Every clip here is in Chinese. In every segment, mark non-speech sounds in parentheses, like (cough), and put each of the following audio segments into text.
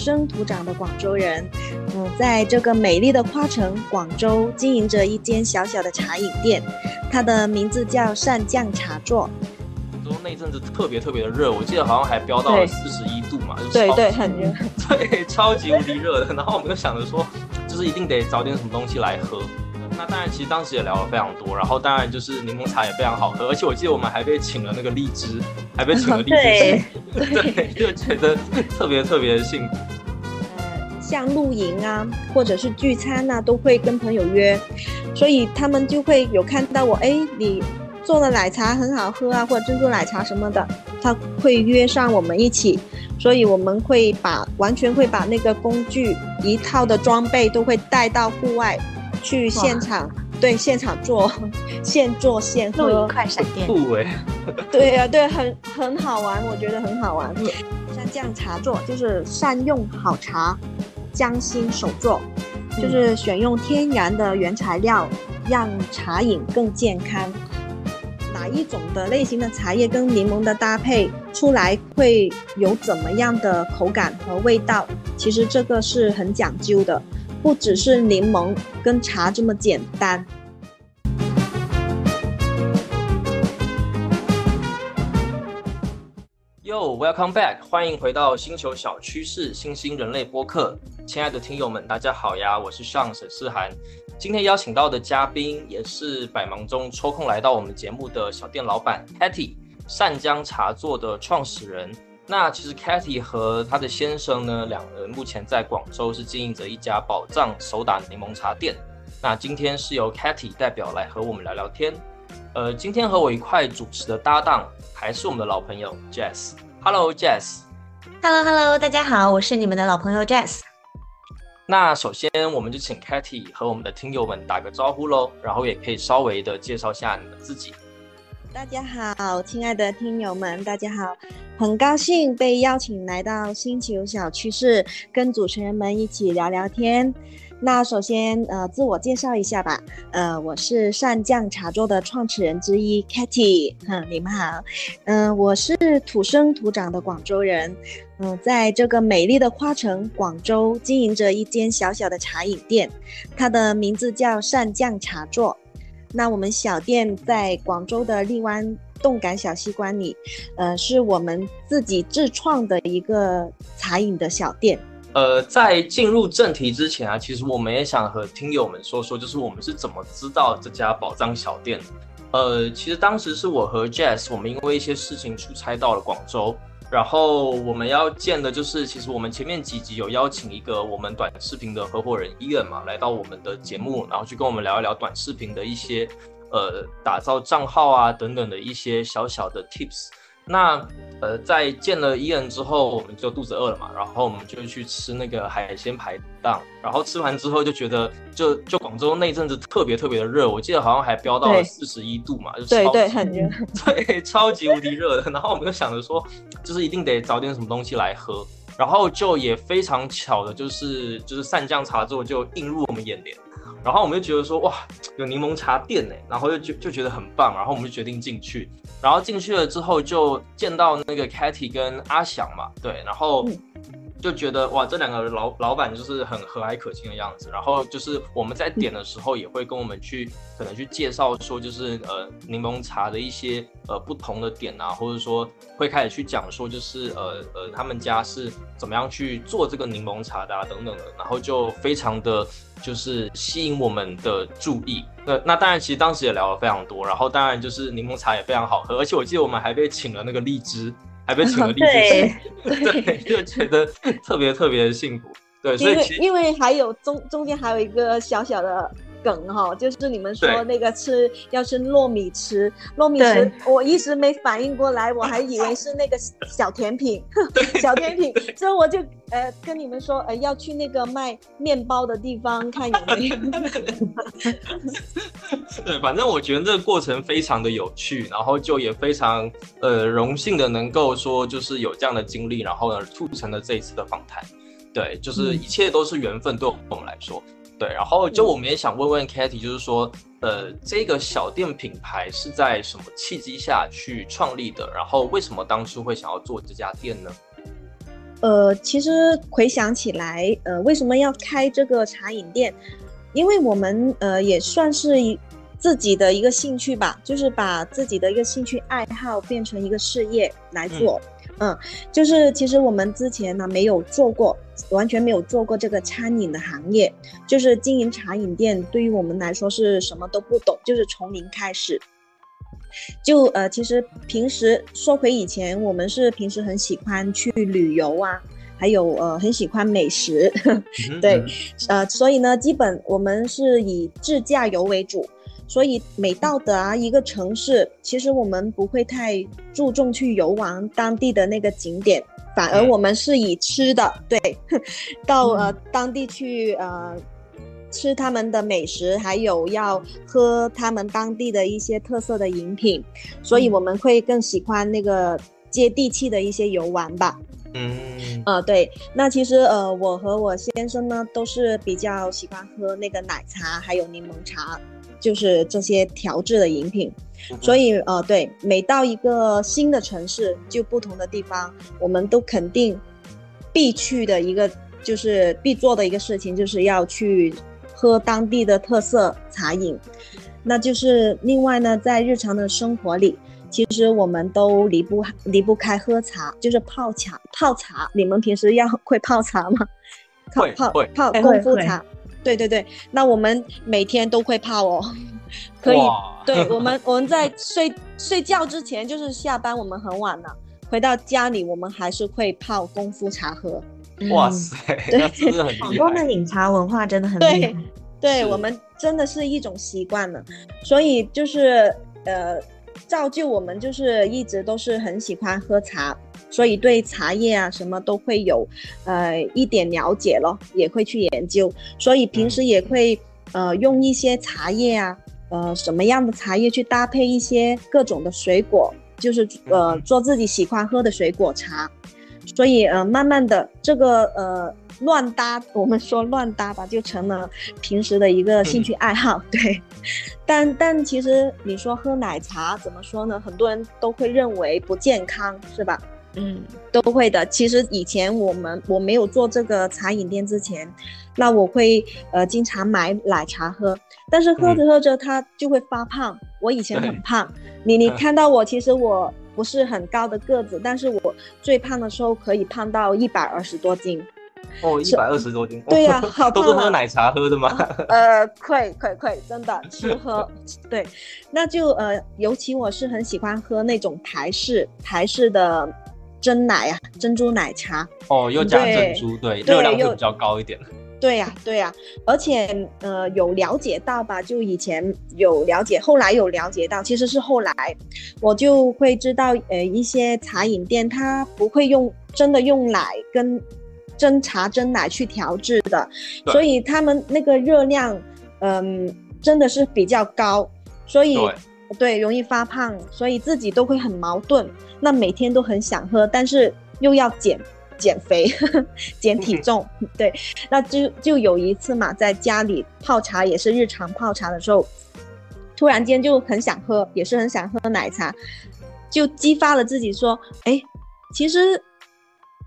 生土长的广州人，嗯，在这个美丽的花城广州经营着一间小小的茶饮店，它的名字叫善酱茶座。广州那阵子特别特别的热，我记得好像还飙到了四十一度嘛，对对，很热，(laughs) 对，超级无敌热的。然后我们就想着说，就是一定得找点什么东西来喝。那当然，其实当时也聊了非常多，然后当然就是柠檬茶也非常好喝，而且我记得我们还被请了那个荔枝，还被请了荔枝，对，就觉得特别特别的幸福。呃，像露营啊，或者是聚餐呐，都会跟朋友约，所以他们就会有看到我，哎，你做的奶茶很好喝啊，或者珍珠奶茶什么的，他会约上我们一起，所以我们会把完全会把那个工具一套的装备都会带到户外。去现场，对现场做，(laughs) 现做现喝，快闪店，酷哎，对呀，对，很很好玩，我觉得很好玩。像这样茶座，就是善用好茶，匠心手作，就是选用天然的原材料，让茶饮更健康。哪一种的类型的茶叶跟柠檬的搭配出来会有怎么样的口感和味道？其实这个是很讲究的。不只是柠檬跟茶这么简单。Yo, welcome back，欢迎回到星球小趋势新兴人类播客。亲爱的听友们，大家好呀，我是上沈世涵。今天邀请到的嘉宾也是百忙中抽空来到我们节目的小店老板 Patty，善江茶座的创始人。那其实 Cathy 和她的先生呢，两人目前在广州是经营着一家宝藏手打柠檬茶店。那今天是由 Cathy 代表来和我们聊聊天。呃，今天和我一块主持的搭档还是我们的老朋友 Jess。Hello Jess。Hello Hello，大家好，我是你们的老朋友 Jess。那首先我们就请 Cathy 和我们的听友们打个招呼喽，然后也可以稍微的介绍下你们自己。大家好，亲爱的听友们，大家好，很高兴被邀请来到星球小趋势，跟主持人们一起聊聊天。那首先，呃，自我介绍一下吧，呃，我是善酱茶桌的创始人之一 Katy，哼，你们好，嗯，我是土生土长的广州人，嗯，在这个美丽的花城广州经营着一间小小的茶饮店，它的名字叫善酱茶座。那我们小店在广州的荔湾动感小西关里，呃，是我们自己自创的一个茶饮的小店。呃，在进入正题之前啊，其实我们也想和听友们说说，就是我们是怎么知道这家宝藏小店。呃，其实当时是我和 Jazz，我们因为一些事情出差到了广州。然后我们要见的就是，其实我们前面几集有邀请一个我们短视频的合伙人伊恩嘛，来到我们的节目，然后去跟我们聊一聊短视频的一些，呃，打造账号啊等等的一些小小的 tips。那呃，在见了伊恩之后，我们就肚子饿了嘛，然后我们就去吃那个海鲜排档，然后吃完之后就觉得，就就广州那阵子特别特别的热，我记得好像还飙到了四十一度嘛，就对对很热，(laughs) 对，超级无敌热的。然后我们就想着说，就是一定得找点什么东西来喝，然后就也非常巧的，就是就是散酱茶座就映入我们眼帘。然后我们就觉得说哇，有柠檬茶店呢，然后就就就觉得很棒，然后我们就决定进去。然后进去了之后，就见到那个 Katy 跟阿翔嘛，对，然后。就觉得哇，这两个老老板就是很和蔼可亲的样子。然后就是我们在点的时候，也会跟我们去可能去介绍说，就是呃柠檬茶的一些呃不同的点啊，或者说会开始去讲说，就是呃呃他们家是怎么样去做这个柠檬茶的啊等等的。然后就非常的就是吸引我们的注意。那那当然，其实当时也聊了非常多。然后当然就是柠檬茶也非常好喝，而且我记得我们还被请了那个荔枝。还被请了 (laughs) 荔枝，(laughs) 对，就觉得特别特别幸福，对，所以因为还有中中间还有一个小小的。梗哈，就是你们说那个吃要吃糯米糍，糯米糍，我一直没反应过来，我还以为是那个小甜品，(laughs) 小甜品，所以我就呃跟你们说，呃要去那个卖面包的地方看有没有。(laughs) 对，反正我觉得这个过程非常的有趣，然后就也非常呃荣幸的能够说就是有这样的经历，然后呢促成了这一次的访谈。对，就是一切都是缘分，对我们来说。对，然后就我们也想问问 Katy，就是说，呃，这个小店品牌是在什么契机下去创立的？然后为什么当初会想要做这家店呢？呃，其实回想起来，呃，为什么要开这个茶饮店？因为我们呃也算是一自己的一个兴趣吧，就是把自己的一个兴趣爱好变成一个事业来做。嗯，就是其实我们之前呢没有做过，完全没有做过这个餐饮的行业，就是经营茶饮店，对于我们来说是什么都不懂，就是从零开始。就呃，其实平时说回以前，我们是平时很喜欢去旅游啊，还有呃很喜欢美食，(laughs) 对，呃，所以呢，基本我们是以自驾游为主。所以每到达一个城市，其实我们不会太注重去游玩当地的那个景点，反而我们是以吃的，对，(laughs) 到呃当地去呃吃他们的美食，还有要喝他们当地的一些特色的饮品，所以我们会更喜欢那个接地气的一些游玩吧。嗯，呃，对，那其实呃我和我先生呢都是比较喜欢喝那个奶茶，还有柠檬茶。就是这些调制的饮品，所以呃，对，每到一个新的城市，就不同的地方，我们都肯定必去的一个，就是必做的一个事情，就是要去喝当地的特色茶饮。那就是另外呢，在日常的生活里，其实我们都离不离不开喝茶，就是泡茶泡茶。你们平时要 (laughs) 会泡茶吗？会泡泡功夫茶。对对对，那我们每天都会泡哦，(laughs) 可以。对我们 (laughs) 我们在睡睡觉之前，就是下班我们很晚了，回到家里我们还是会泡功夫茶喝。哇塞，(laughs) 那真的很厉害。广东的饮茶文化真的很厉害。对，我们真的是一种习惯了，所以就是呃，造就我们就是一直都是很喜欢喝茶。所以对茶叶啊什么都会有，呃一点了解咯，也会去研究。所以平时也会呃用一些茶叶啊，呃什么样的茶叶去搭配一些各种的水果，就是呃做自己喜欢喝的水果茶。所以呃慢慢的这个呃乱搭，我们说乱搭吧，就成了平时的一个兴趣爱好。(laughs) 对，但但其实你说喝奶茶怎么说呢？很多人都会认为不健康，是吧？嗯，都会的。其实以前我们我没有做这个茶饮店之前，那我会呃经常买奶茶喝，但是喝着喝着它就会发胖。我以前很胖，你你 (laughs) 看到我，其实我不是很高的个子，但是我最胖的时候可以胖到一百二十多斤。哦，一百二十多斤。对呀，好 (laughs) 都是喝奶茶喝的吗？呃，会会会，真的 (laughs) 吃喝。对，那就呃，尤其我是很喜欢喝那种台式台式的。真奶啊，珍珠奶茶哦，又加珍珠，对，热量会比较高一点。对呀，对呀，而且呃，有了解到吧？就以前有了解，后来有了解到，其实是后来我就会知道，呃，一些茶饮店它不会用真的用奶跟真茶真奶去调制的，所以他们那个热量，嗯，真的是比较高，所以。对，容易发胖，所以自己都会很矛盾。那每天都很想喝，但是又要减减肥、(laughs) 减体重。(laughs) 对，那就就有一次嘛，在家里泡茶也是日常泡茶的时候，突然间就很想喝，也是很想喝奶茶，就激发了自己说：“哎，其实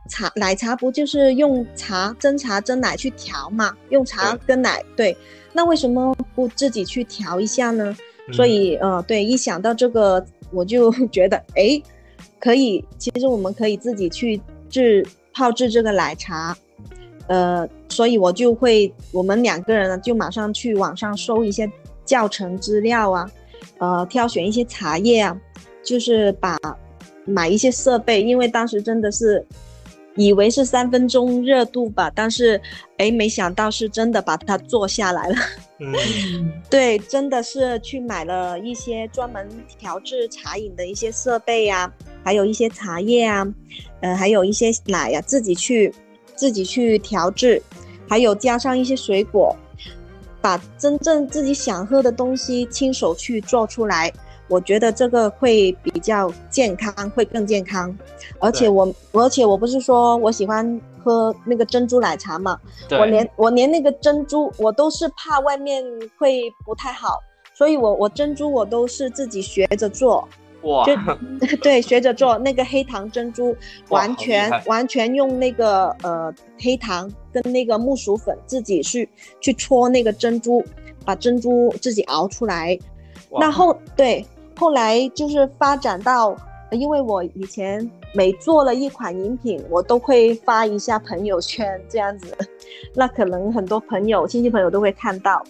茶奶茶不就是用茶蒸茶蒸奶去调嘛？用茶跟奶，对，那为什么不自己去调一下呢？”所以，呃，对，一想到这个，(laughs) 我就 (laughs) 觉得，哎，可以，其实我们可以自己去制泡制这个奶茶，呃，所以我就会，我们两个人呢，就马上去网上搜一些教程资料啊，呃，挑选一些茶叶啊，就是把买一些设备，因为当时真的是。以为是三分钟热度吧，但是，哎，没想到是真的把它做下来了。嗯，(laughs) 对，真的是去买了一些专门调制茶饮的一些设备呀，还有一些茶叶啊，呃，还有一些奶呀，自己去自己去调制，还有加上一些水果，把真正自己想喝的东西亲手去做出来。我觉得这个会比较健康，会更健康，而且我，而且我不是说我喜欢喝那个珍珠奶茶嘛，我连我连那个珍珠我都是怕外面会不太好，所以我我珍珠我都是自己学着做，(laughs) 哇，就对，学着做那个黑糖珍珠，完全完全用那个呃黑糖跟那个木薯粉自己去去搓那个珍珠，把珍珠自己熬出来。那后对后来就是发展到，因为我以前每做了一款饮品，我都会发一下朋友圈这样子，(laughs) 那可能很多朋友亲戚朋友都会看到。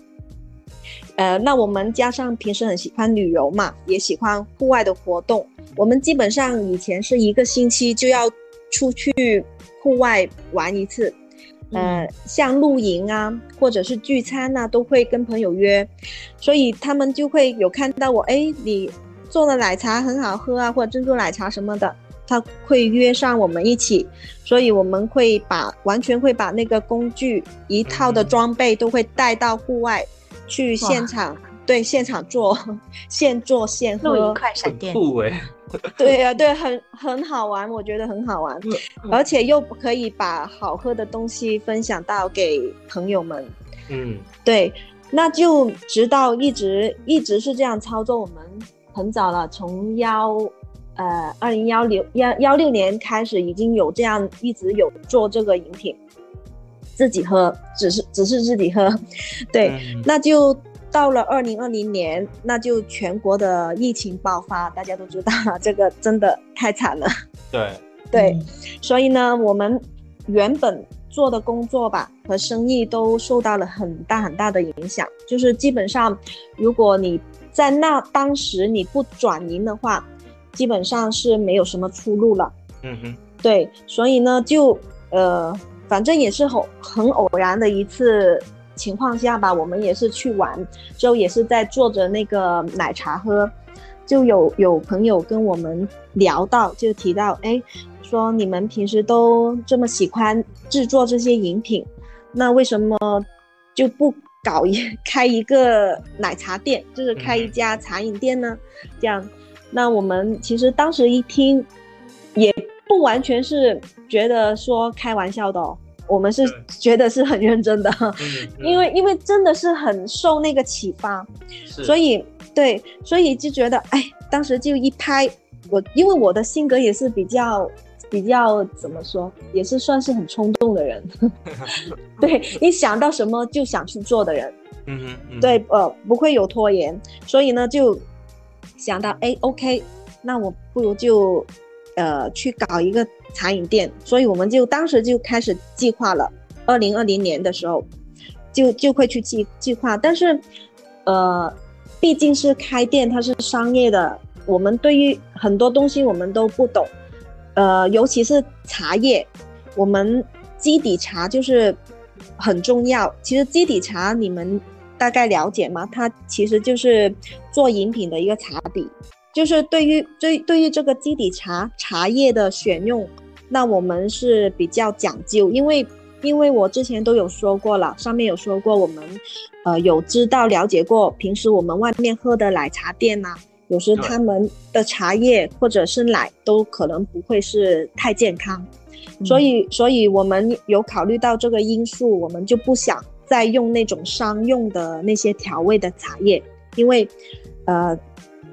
呃，那我们加上平时很喜欢旅游嘛，也喜欢户外的活动。我们基本上以前是一个星期就要出去户外玩一次，呃，像露营啊，或者是聚餐呐，都会跟朋友约。所以他们就会有看到我，哎，你做的奶茶很好喝啊，或者珍珠奶茶什么的，他会约上我们一起。所以我们会把完全会把那个工具一套的装备都会带到户外。去现场对现场做，(laughs) 现做现喝，露营快闪店，酷哎！(laughs) (laughs) 对呀，对，很很好玩，我觉得很好玩，而且又可以把好喝的东西分享到给朋友们。嗯，对，那就直到一直一直是这样操作。我们很早了，从幺呃二零幺六幺幺六年开始，已经有这样一直有做这个饮品。自己喝，只是只是自己喝，对，那就到了二零二零年，那就全国的疫情爆发，大家都知道了这个真的太惨了。对 (laughs) 对，所以呢，我们原本做的工作吧和生意都受到了很大很大的影响，就是基本上，如果你在那当时你不转营的话，基本上是没有什么出路了。嗯哼，对，所以呢，就呃。反正也是很很偶然的一次情况下吧，我们也是去玩，就也是在做着那个奶茶喝，就有有朋友跟我们聊到，就提到，哎，说你们平时都这么喜欢制作这些饮品，那为什么就不搞一开一个奶茶店，就是开一家茶饮店呢？这样，那我们其实当时一听，也不完全是觉得说开玩笑的哦。我们是觉得是很认真的，因为因为真的是很受那个启发，所以对，所以就觉得哎，当时就一拍我，因为我的性格也是比较比较怎么说，也是算是很冲动的人，(laughs) 对你想到什么就想去做的人，嗯嗯，对，呃，不会有拖延，所以呢就想到哎，OK，那我不如就呃去搞一个。茶饮店，所以我们就当时就开始计划了。二零二零年的时候，就就会去计计划。但是，呃，毕竟是开店，它是商业的，我们对于很多东西我们都不懂。呃，尤其是茶叶，我们基底茶就是很重要。其实基底茶你们大概了解吗？它其实就是做饮品的一个茶底，就是对于对对于这个基底茶茶叶的选用。那我们是比较讲究，因为因为我之前都有说过了，上面有说过，我们呃有知道了解过，平时我们外面喝的奶茶店呐，有时他们的茶叶或者是奶都可能不会是太健康，所以所以我们有考虑到这个因素，我们就不想再用那种商用的那些调味的茶叶，因为呃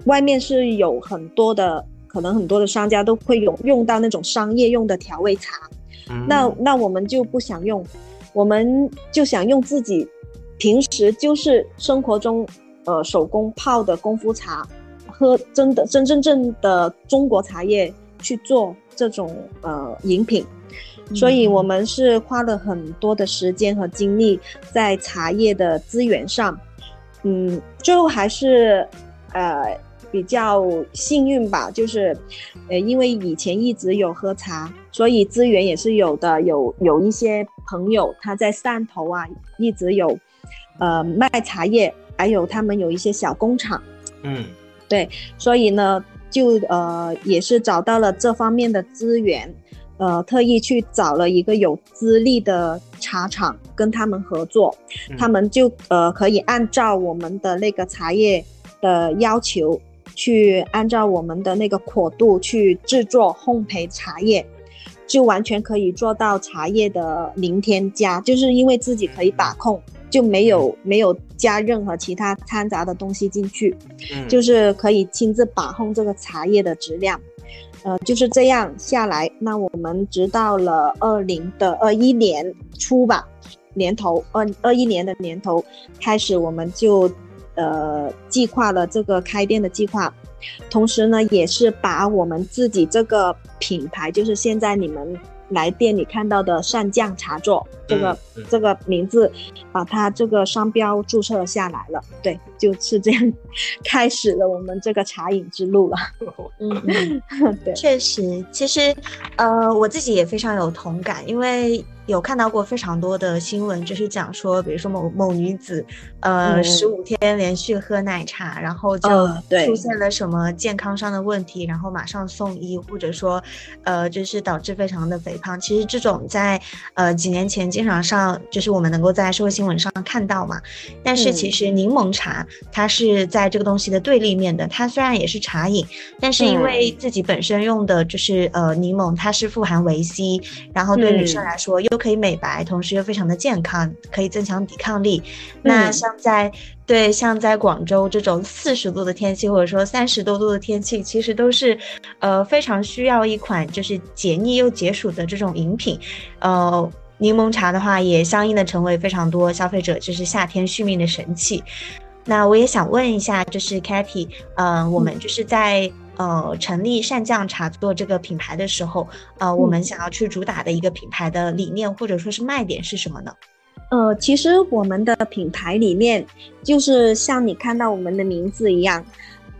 外面是有很多的。可能很多的商家都会有用到那种商业用的调味茶，那那我们就不想用，我们就想用自己平时就是生活中呃手工泡的功夫茶，喝真的真真正的中国茶叶去做这种呃饮品，所以我们是花了很多的时间和精力在茶叶的资源上，嗯，最后还是呃。比较幸运吧，就是，呃，因为以前一直有喝茶，所以资源也是有的。有有一些朋友他在汕头啊，一直有，呃，卖茶叶，还有他们有一些小工厂。嗯，对，所以呢，就呃也是找到了这方面的资源，呃，特意去找了一个有资历的茶厂跟他们合作，他们就呃可以按照我们的那个茶叶的要求。去按照我们的那个阔度去制作烘焙茶叶，就完全可以做到茶叶的零添加，就是因为自己可以把控，就没有没有加任何其他掺杂的东西进去，嗯就是可以亲自把控这个茶叶的质量。呃，就是这样下来，那我们直到了二零的二一年初吧，年头二二一年的年头开始，我们就呃计划了这个开店的计划，同时呢，也是把我们自己这个品牌，就是现在你们来店里看到的善酱茶座这个、嗯嗯这个名字，把它这个商标注册下来了。对，就是这样开始了我们这个茶饮之路了。嗯 (laughs) 嗯。(laughs) 对，确实，其实，呃，我自己也非常有同感，因为有看到过非常多的新闻，就是讲说，比如说某某女子，呃，嗯十五天连续喝奶茶，然后就出现了什么健康上的问题，然后马上送医，或者说，呃，就是导致非常的肥胖。其实这种在呃几年前经常上，就是我们能够在社会新闻上看到嘛。但是其嗯实柠檬茶它是在这个东西的对立面的，它虽然也是茶饮，但是因为自己本身用的就是呃柠檬，它是富含维 C，然后对女生嗯来说又可以美白，同时又非常的健康，可以增强抵抗力。那嗯像在对像在广州这种四十度的天气，或者说三十多度的天气，其实都是呃非常需要一款就是解腻又解暑的这种饮品，呃。柠檬茶的话，也相应的成为非常多消费者就是夏天续命的神器。那我也想问一下，就是 Katy，呃，我们就是在呃成立善酱茶座这个品牌的时候，呃，我们想要去主打的一个品牌的理念或者说是卖点是什么呢？呃，其实我们的品牌理念就是像你看到我们的名字一样，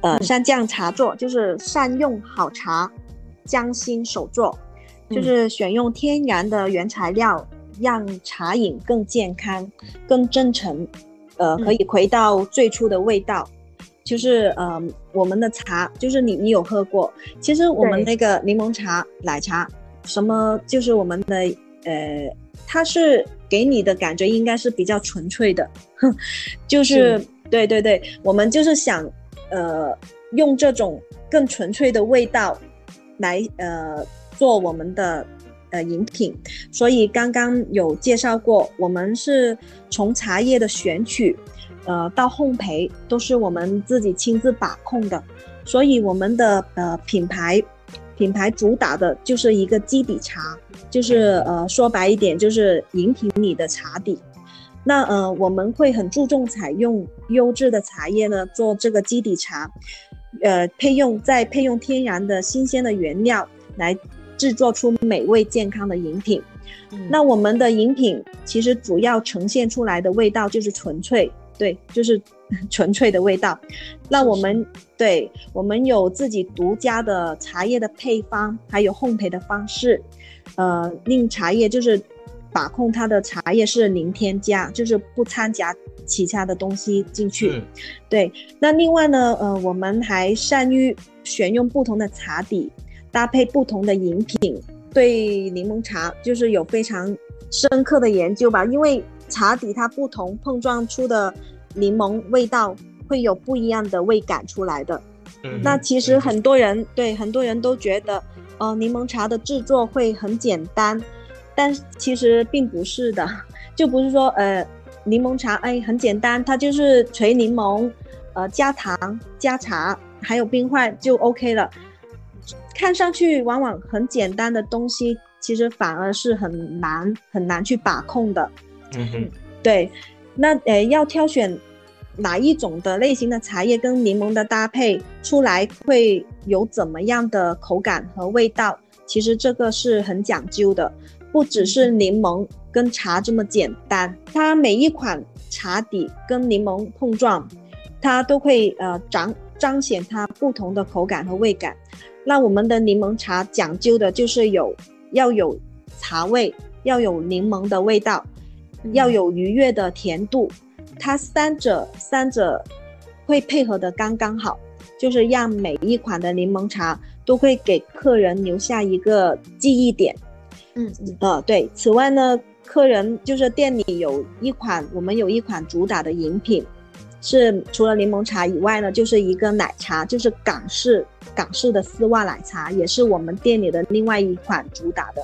呃，嗯。善酱茶座就是善用好茶，匠心手做，就嗯。是选用天然的原材料，让茶饮更健康、更真诚，呃，嗯。可以回到最初的味道。就是呃，我们的茶，就是你你有喝过，其实我们那个柠檬茶、奶茶，什么就是我们的呃，它是给你的感觉应该是比较纯粹的，哼，(laughs) 就是是。对对对，我们就是想呃用这种更纯粹的味道来呃做我们的呃饮品，所以刚刚有介绍过，我们是从茶叶的选取，呃到烘焙都是我们自己亲自把控的，所以我们的呃品牌品牌主打的就是一个基底茶，就是呃说白一点就是饮品里的茶底。那呃，我们会很注重采用优质的茶叶呢，做这个基底茶，呃，配用再配用天然的新鲜的原料来制作出美味健康的饮品。那我们的饮品其实主要呈现出来的味道就是纯粹，对，就是 (laughs) 纯粹的味道。那我们对我们有自己独家的茶叶的配方，还有烘焙的方式，呃，令茶叶就是把控它的茶叶是零添加，就是不掺杂其他的东西进去。嗯对，那另外呢，呃，我们还善于选用不同的茶底，搭配不同的饮品，对柠檬茶就是有非常深刻的研究吧。因为茶底它不同碰撞出的柠檬味道会有不一样的味感出来的。嗯那其实很多人对很多人都觉得，呃，柠檬茶的制作会很简单，但其实并不是的，(laughs) 就不是说呃柠檬茶哎很简单，它就是锤柠檬，呃加糖加茶还有冰块就 OK 了。看上去往往很简单的东西，其实反而是很难很难去把控的。嗯哼。对，那呃要挑选哪一种的类型的茶叶跟柠檬的搭配出来会有怎么样的口感和味道，其实这个是很讲究的，不只是柠檬跟茶这么简单，它每一款茶底跟柠檬碰撞，它都会呃彰彰显它不同的口感和味感。那我们的柠檬茶讲究的就是有要有茶味，要有柠檬的味道，要有愉悦的甜度，它三者三者会配合的刚刚好，就是让每一款的柠檬茶都会给客人留下一个记忆点。嗯嗯呃，对。此外呢，客人就是店里有一款，我们有一款主打的饮品，是除了柠檬茶以外呢，就是一个奶茶，就是港式港式的丝袜奶茶，也是我们店里的另外一款主打的。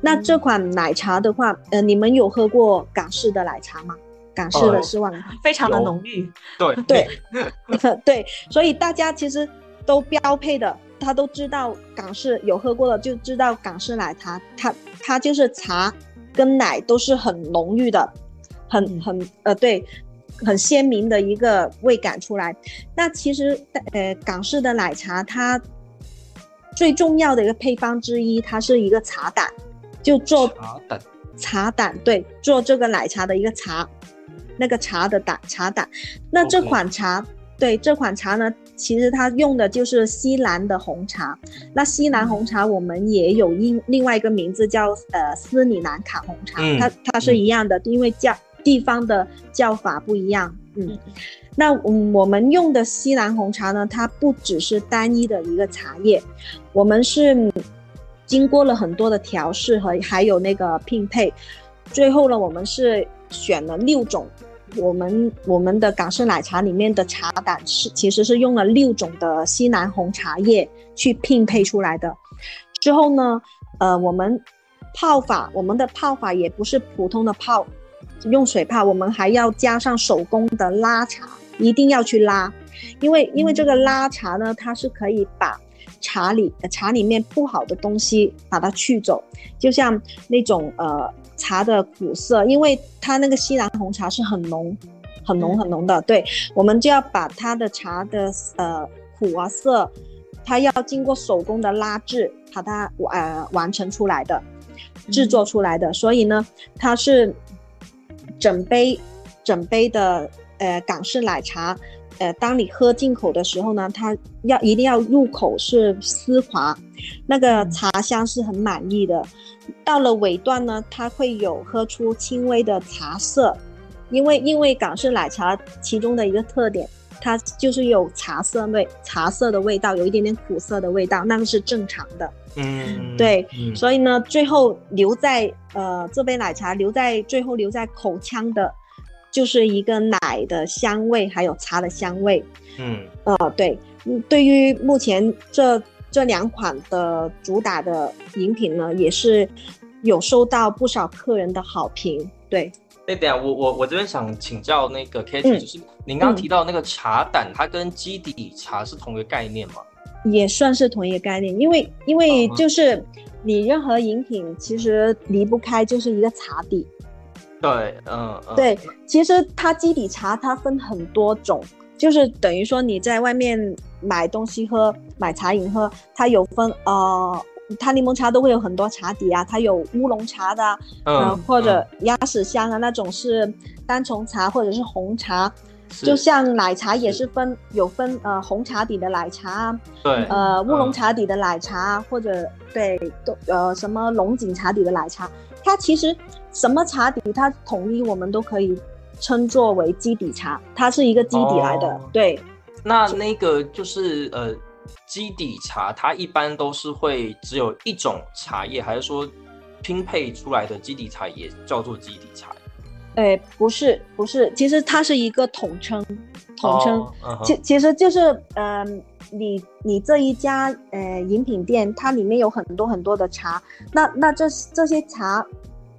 那这款奶茶的话，呃，你们有喝过港式的奶茶吗？港式的丝袜奶茶，(laughs) 非常的浓郁。对 (laughs) 对 (laughs) 对，所以大家其实都标配的，他都知道港式有喝过的就知道港式奶茶，它它就是茶跟奶都是很浓郁的，很嗯很呃对，很鲜明的一个味感出来。那其实呃港式的奶茶它最重要的一个配方之一，它是一个茶胆，就做茶胆茶胆，对，做这个奶茶的一个茶，那个茶的胆茶胆。那这款茶对这款茶呢，其实它用的就是西兰的红茶。那西兰红茶我们也有另另外一个名字叫呃斯里兰卡红茶，嗯它它是一样的，因为叫地方的叫法不一样。嗯，那嗯我们用的西兰红茶呢，它不只是单一的一个茶叶，我们是嗯经过了很多的调试和还有那个拼配，最后呢，我们是选了六种。我们我们的港式奶茶里面的茶胆是其实是用了六种的西南红茶叶去拼配出来的。之后呢，呃，我们泡法，我们的泡法也不是普通的泡，用水泡，我们还要加上手工的拉茶，一定要去拉，因为因为这个拉茶呢，它是可以把茶里茶里面不好的东西把它去走，就像那种呃茶的苦涩，因为它那个西兰红茶是很浓、很浓、嗯。很浓的，对，我们就要把它的茶的呃苦啊涩，它要经过手工的拉制，把它呃完成出来的，制作出来的，所以呢，它是整杯整杯的呃港式奶茶。呃，当你喝进口的时候呢，它要一定要入口是丝滑，那个嗯茶香是很满意的。到了尾段呢，它会有喝出轻微的茶色，因为因为港式奶茶其中的一个特点，它就是有茶色味、茶色的味道，有一点点苦涩的味道，那个是正常的。嗯，对嗯所以呢，最后留在呃这杯奶茶留在最后留在口腔的，就是一个奶的香味，还有茶的香味。嗯呃，对，嗯，对于目前这这两款的主打的饮品呢，也是有收到不少客人的好评。对，那等一下我我我这边想请教那个 Katy，、嗯就是您刚刚提到那个茶胆，它跟基底茶是同一个概念吗？也算是同一个概念，因为因为嗯就是你任何饮品其实离不开就是一个茶底。对，嗯嗯，对，其实它基底茶它分很多种，就是等于说你在外面买东西喝，买茶饮喝，它有分呃，它柠檬茶都会有很多茶底啊，它有乌龙茶的啊，呃嗯，或者鸭屎香啊那种是单丛茶或者是红茶，就像奶茶也是分有分呃红茶底的奶茶啊，对，呃乌龙嗯。茶底的奶茶啊，或者对都呃什么龙井茶底的奶茶，它其实什么茶底它统一我们都可以称作为基底茶，它是一个基底来的，哦对。那那个就是呃基底茶，它一般都是会只有一种茶叶，还是说拼配出来的基底茶也叫做基底茶？呃，不是不是，其实它是一个统称，统称。其其实就是，呃，你你这一家呃饮品店，它里面有很多很多的茶，那那这这些茶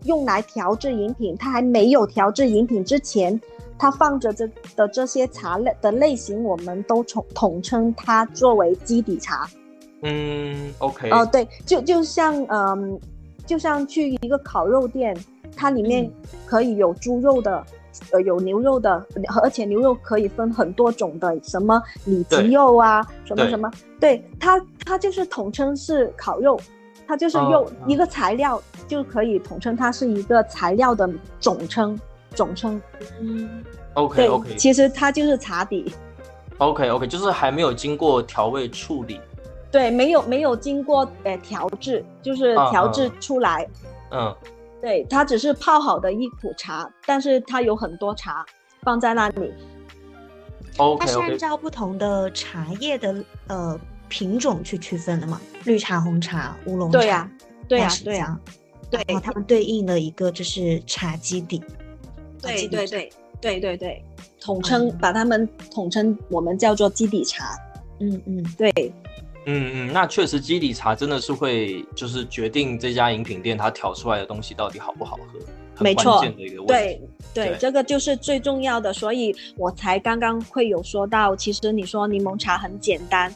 用来调制饮品，它还没有调制饮品之前，它放着这的这些茶类的类型，我们都统统称它作为基底茶。嗯，OK，哦，对，就就像嗯、就像去一个烤肉店，它里面可以有猪肉的，呃，有牛肉的，而且牛肉可以分很多种的，什么里脊肉啊，什么什么，对它它就是统称是烤肉，它就是哦用嗯一个材料就可以统称它是一个材料的总称总称，嗯，，OK OK 其实它就是茶底，OK OK，就是还没有经过调味处理。对，没有没有经过呃调制，就是嗯调制嗯出来。嗯，对，它只是泡好的一壶茶，但是它有很多茶放在那里。它 OK 是按照不同的茶叶的呃品种去区分的嘛？绿茶、红茶、乌龙茶，对呀对呀对呀香对然后它们对应的一个就是茶基底。对对对对对对，统称、嗯把它们统称我们叫做基底茶。嗯嗯，对嗯嗯，那确实基底茶真的是会就是决定这家饮品店它调出来的东西到底好不好喝，很关键的一个问题。对对，这个就是最重要的，所以我才刚刚会有说到，其实你说柠檬茶很简单，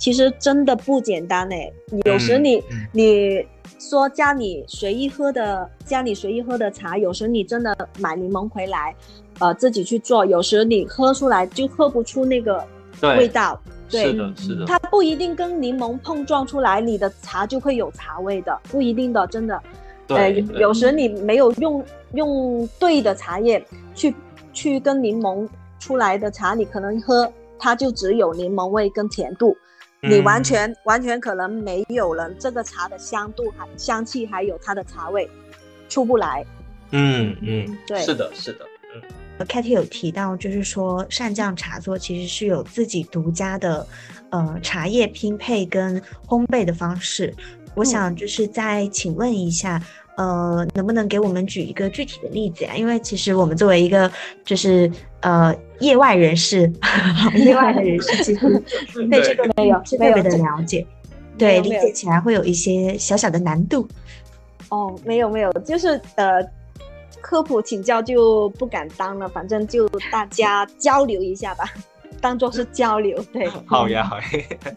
其实真的不简单哎。有时你你说家里随意喝的，家里随意喝的茶，有时你真的买柠檬回来，呃，自己去做，有时你喝出来就喝不出那个味道。对，是的，是的。它不一定跟柠檬碰撞出来，你的茶就会有茶味的，不一定的，真的。对，有时你没有用用对的茶叶去去跟柠檬出来的茶，你可能喝它就只有柠檬味跟甜度，你完全完全可能没有了这个茶的香度还香气，还有它的茶味出不来。嗯嗯，对，是的，是的。嗯 Katy 有提到，就是说善酱茶座其实是有自己独家的，呃，茶叶拼配跟烘焙的方式。我想就是再请问一下，呃，能不能给我们举一个具体的例子呀？因为其实我们作为一个就是呃业外人士，(laughs) 业外的人士，其实对 (laughs) 这个没有特别的了解，对理解起来会有一些小小的难度。哦，没有没有，就是呃。科普请教就不敢当了，反正就大家交流一下吧，(laughs) 当做是交流。对，好呀，好呀。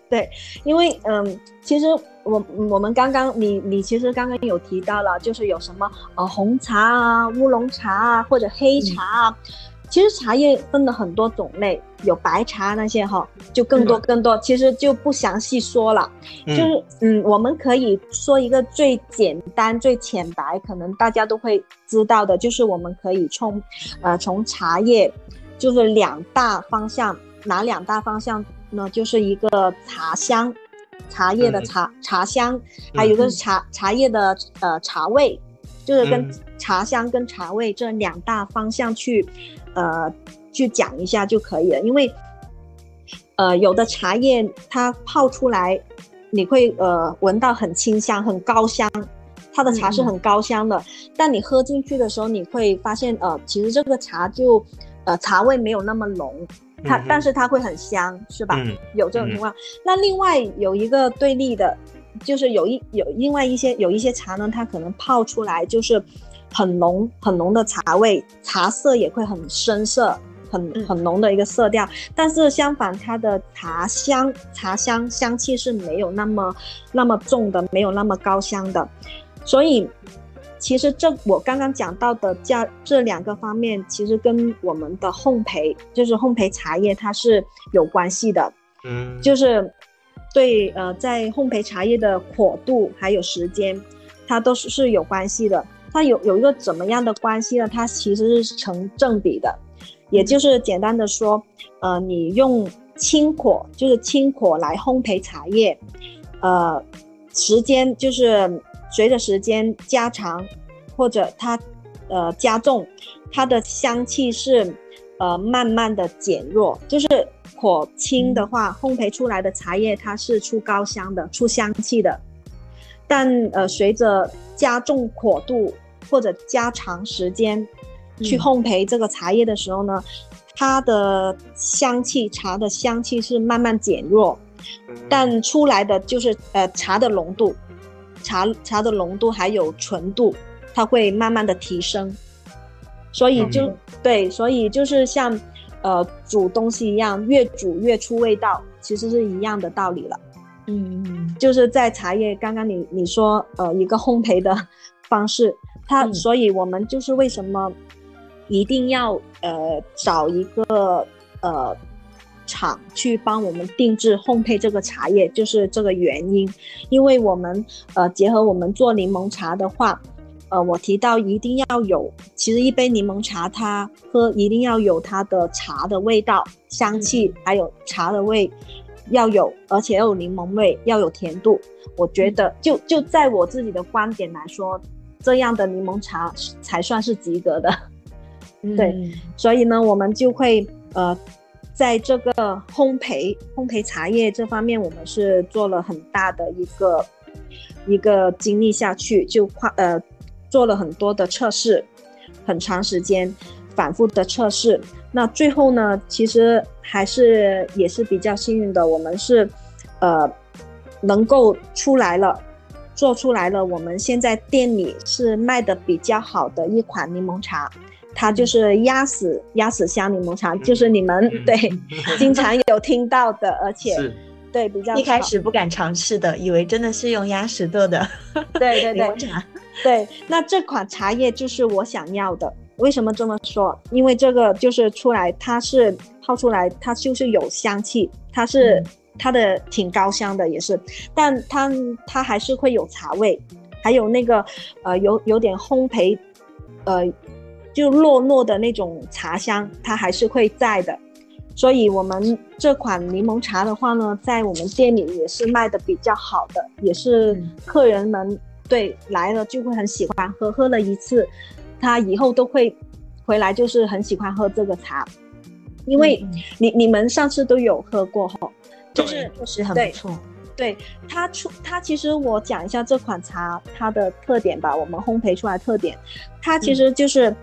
对，因为嗯，其实我我们刚刚你你其实刚刚有提到了，就是有什么呃红茶啊、乌龙茶啊或者黑茶啊。其实茶叶分了很多种类，有白茶那些哈，就更多更多。其实就不详细说了，就是嗯，我们可以说一个最简单、最浅白，可能大家都会知道的，就是我们可以从呃从茶叶，就是两大方向，哪两大方向呢？就是一个茶香，茶叶的茶茶香，还有一个茶茶叶的呃茶味，就是跟茶香跟茶味这两大方向去。呃，去讲一下就可以了，因为，呃，有的茶叶它泡出来，你会呃闻到很清香、很高香，它的茶是很高香的。但你喝进去的时候，你会发现，呃，其实这个茶就，呃，茶味没有那么浓，它但是它会很香，是吧？有这种情况。那另外有一个对立的，就是有一有另外一些有一些茶呢，它可能泡出来就是。很浓很浓的茶味，茶色也会很深色，很很浓的一个色调。但是相反，它的茶香、茶香香气是没有那么那么重的，没有那么高香的。所以，其实这我刚刚讲到的价这两个方面，其实跟我们的烘焙，就是烘焙茶叶，它是有关系的。嗯，就是对呃，在烘焙茶叶的火度还有时间，它都是是有关系的。它有有一个怎么样的关系呢？它其实是成正比的，也就是简单的说，呃，你用清火，就是清火来烘焙茶叶，呃，时间就是随着时间加长，或者它呃加重，它的香气是呃慢慢的减弱。就是火轻的话，烘焙出来的茶叶它是出高香的，出香气的，但呃随着加重火度。或者加长时间去烘焙这个茶叶的时候呢，它的香气茶的香气是慢慢减弱，但出来的就是呃茶的浓度，茶茶的浓度还有纯度，它会慢慢的提升。所以就对，所以就是像呃煮东西一样，越煮越出味道，其实是一样的道理了。嗯，就是在茶叶刚刚你你说呃一个烘焙的方式。它，所以我们就是为什么一定要呃找一个呃厂去帮我们定制烘焙这个茶叶，就是这个原因。因为我们呃结合我们做柠檬茶的话，呃，我提到一定要有，其实一杯柠檬茶它喝一定要有它的茶的味道、香气，还有茶的味要有，而且要有柠檬味，要有甜度。我觉得就就在我自己的观点来说。这样的柠檬茶才算是及格的，对，所以呢，我们就会呃，在这个烘焙烘焙茶叶这方面，我们是做了很大的一个一个精力下去，就跨呃做了很多的测试，很长时间反复的测试，那最后呢，其实还是也是比较幸运的，我们是呃能够出来了。做出来了我们现在店里是卖的比较好的一款柠檬茶，它就是压死压死香柠檬茶，就是你们对 (laughs) 经常有听到的，而且对比较一开始不敢尝试的，以为真的是用鸭屎做的，对 (laughs) 对对。茶，(laughs) 对，那这款茶叶就是我想要的。为什么这么说？因为这个就是出来，它是泡出来，它就是有香气，它是。它的挺高香的，也是，但它它还是会有茶味，还有那个呃有有点烘焙，呃就糯糯的那种茶香，它还是会在的。所以我们这款柠檬茶的话呢，在我们店里也是卖的比较好的，也是客人们对来了就会很喜欢喝，喝了一次，他以后都会回来，就是很喜欢喝这个茶，因为你你们上次都有喝过哈。就是确实很不错，对它出它其实我讲一下这款茶它的特点吧，我们烘焙出来特点，它其实就是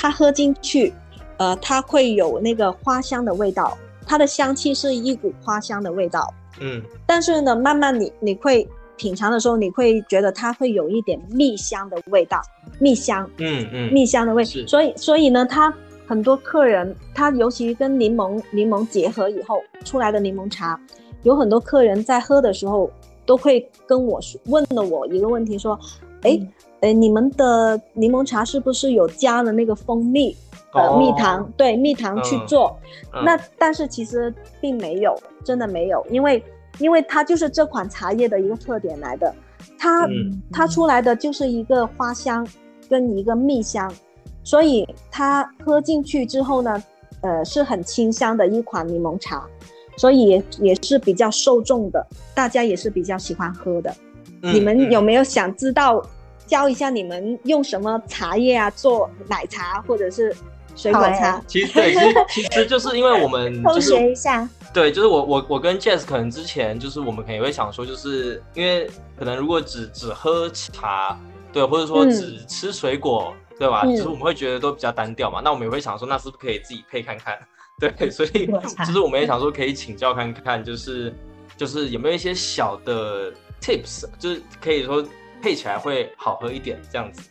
它喝进去，呃，它会有那个花香的味道，它的香气是一股花香的味道，嗯，但是呢，慢慢你你会品尝的时候，你会觉得它会有一点蜜香的味道，蜜香，嗯嗯，蜜香的味，所以所以呢，它。很多客人，他尤其跟柠檬柠檬结合以后出来的柠檬茶，有很多客人在喝的时候都会跟我说问了我一个问题，说，哎哎，你们的柠檬茶是不是有加了那个蜂蜜呃蜜糖？对，蜜糖去做。那但是其实并没有，真的没有，因为因为它就是这款茶叶的一个特点来的，它它出来的就是一个花香跟一个蜜香。所以它喝进去之后呢，呃，是很清香的一款柠檬茶，所以也是比较受众的，大家也是比较喜欢喝的。你们有没有想知道教一下你们用什么茶叶啊做奶茶或者是水果茶？其实对，其实就是因为我们 (laughs) 偷学一下。对，就是我我我跟 Jazz 可能之前就是我们可能也会想说，就是因为可能如果只只喝茶，对，或者说只吃水果。对吧？就是我们会觉得都比较单调嘛，那我们也会想说，那是不是可以自己配看看？对，(laughs) 所以其实我们也想说，可以请教看看，就是就是有没有一些小的 tips，就是可以说配起来会好喝一点这样子。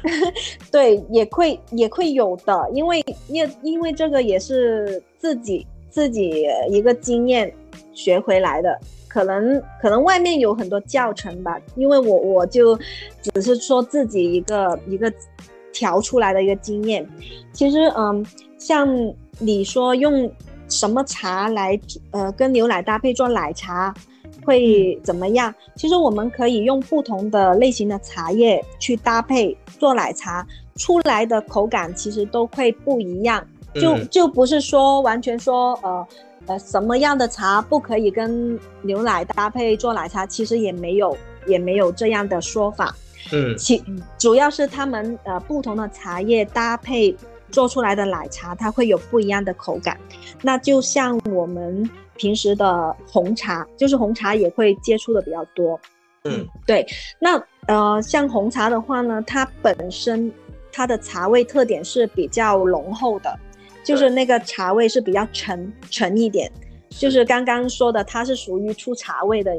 (laughs) 对，也会也会有的，因为因因为这个也是自己自己一个经验学回来的。可能可能外面有很多教程吧，因为我我就只是说自己一个一个调出来的一个经验。其实嗯，像你说用什么茶来呃跟牛奶搭配做奶茶会怎么样？其实我们可以用不同的类型的茶叶去搭配做奶茶，出来的口感其实都会不一样。就就不是说完全说呃。呃，什么样的茶不可以跟牛奶搭配做奶茶？其实也没有，也没有这样的说法。嗯，其主要是他们呃不同的茶叶搭配做出来的奶茶，它会有不一样的口感。那就像我们平时的红茶，就是红茶也会接触的比较多。嗯，对。那呃，像红茶的话呢，它本身它的茶味特点是比较浓厚的。就是那个茶味是比较沉沉一点，就是刚刚说的，它是属于出茶味的，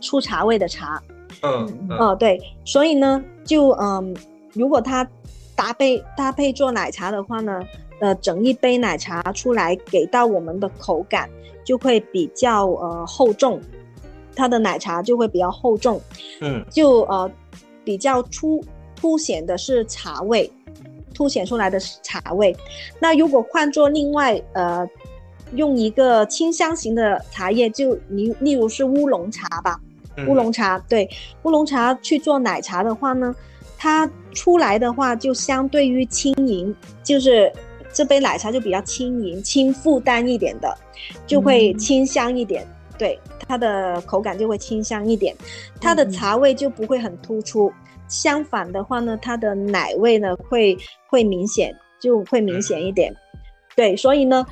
出茶味的茶。嗯嗯，对，所以呢，就嗯，如果它搭配搭配做奶茶的话呢，呃，整一杯奶茶出来给到我们的口感就会比较呃厚重，它的奶茶就会比较厚重。嗯，就呃比较出凸显的是茶味。凸显出来的是茶味，那如果换做另外呃，用一个清香型的茶叶，就例例如是乌龙茶吧，乌龙茶对乌龙茶去做奶茶的话呢，它出来的话就相对于轻盈，就是这杯奶茶就比较轻盈、轻负担一点的，就会清香一点，对它的口感就会清香一点，它的茶味就不会很突出。相反的话呢，它的奶味呢会会明显，就会明显一点。对，所以呢，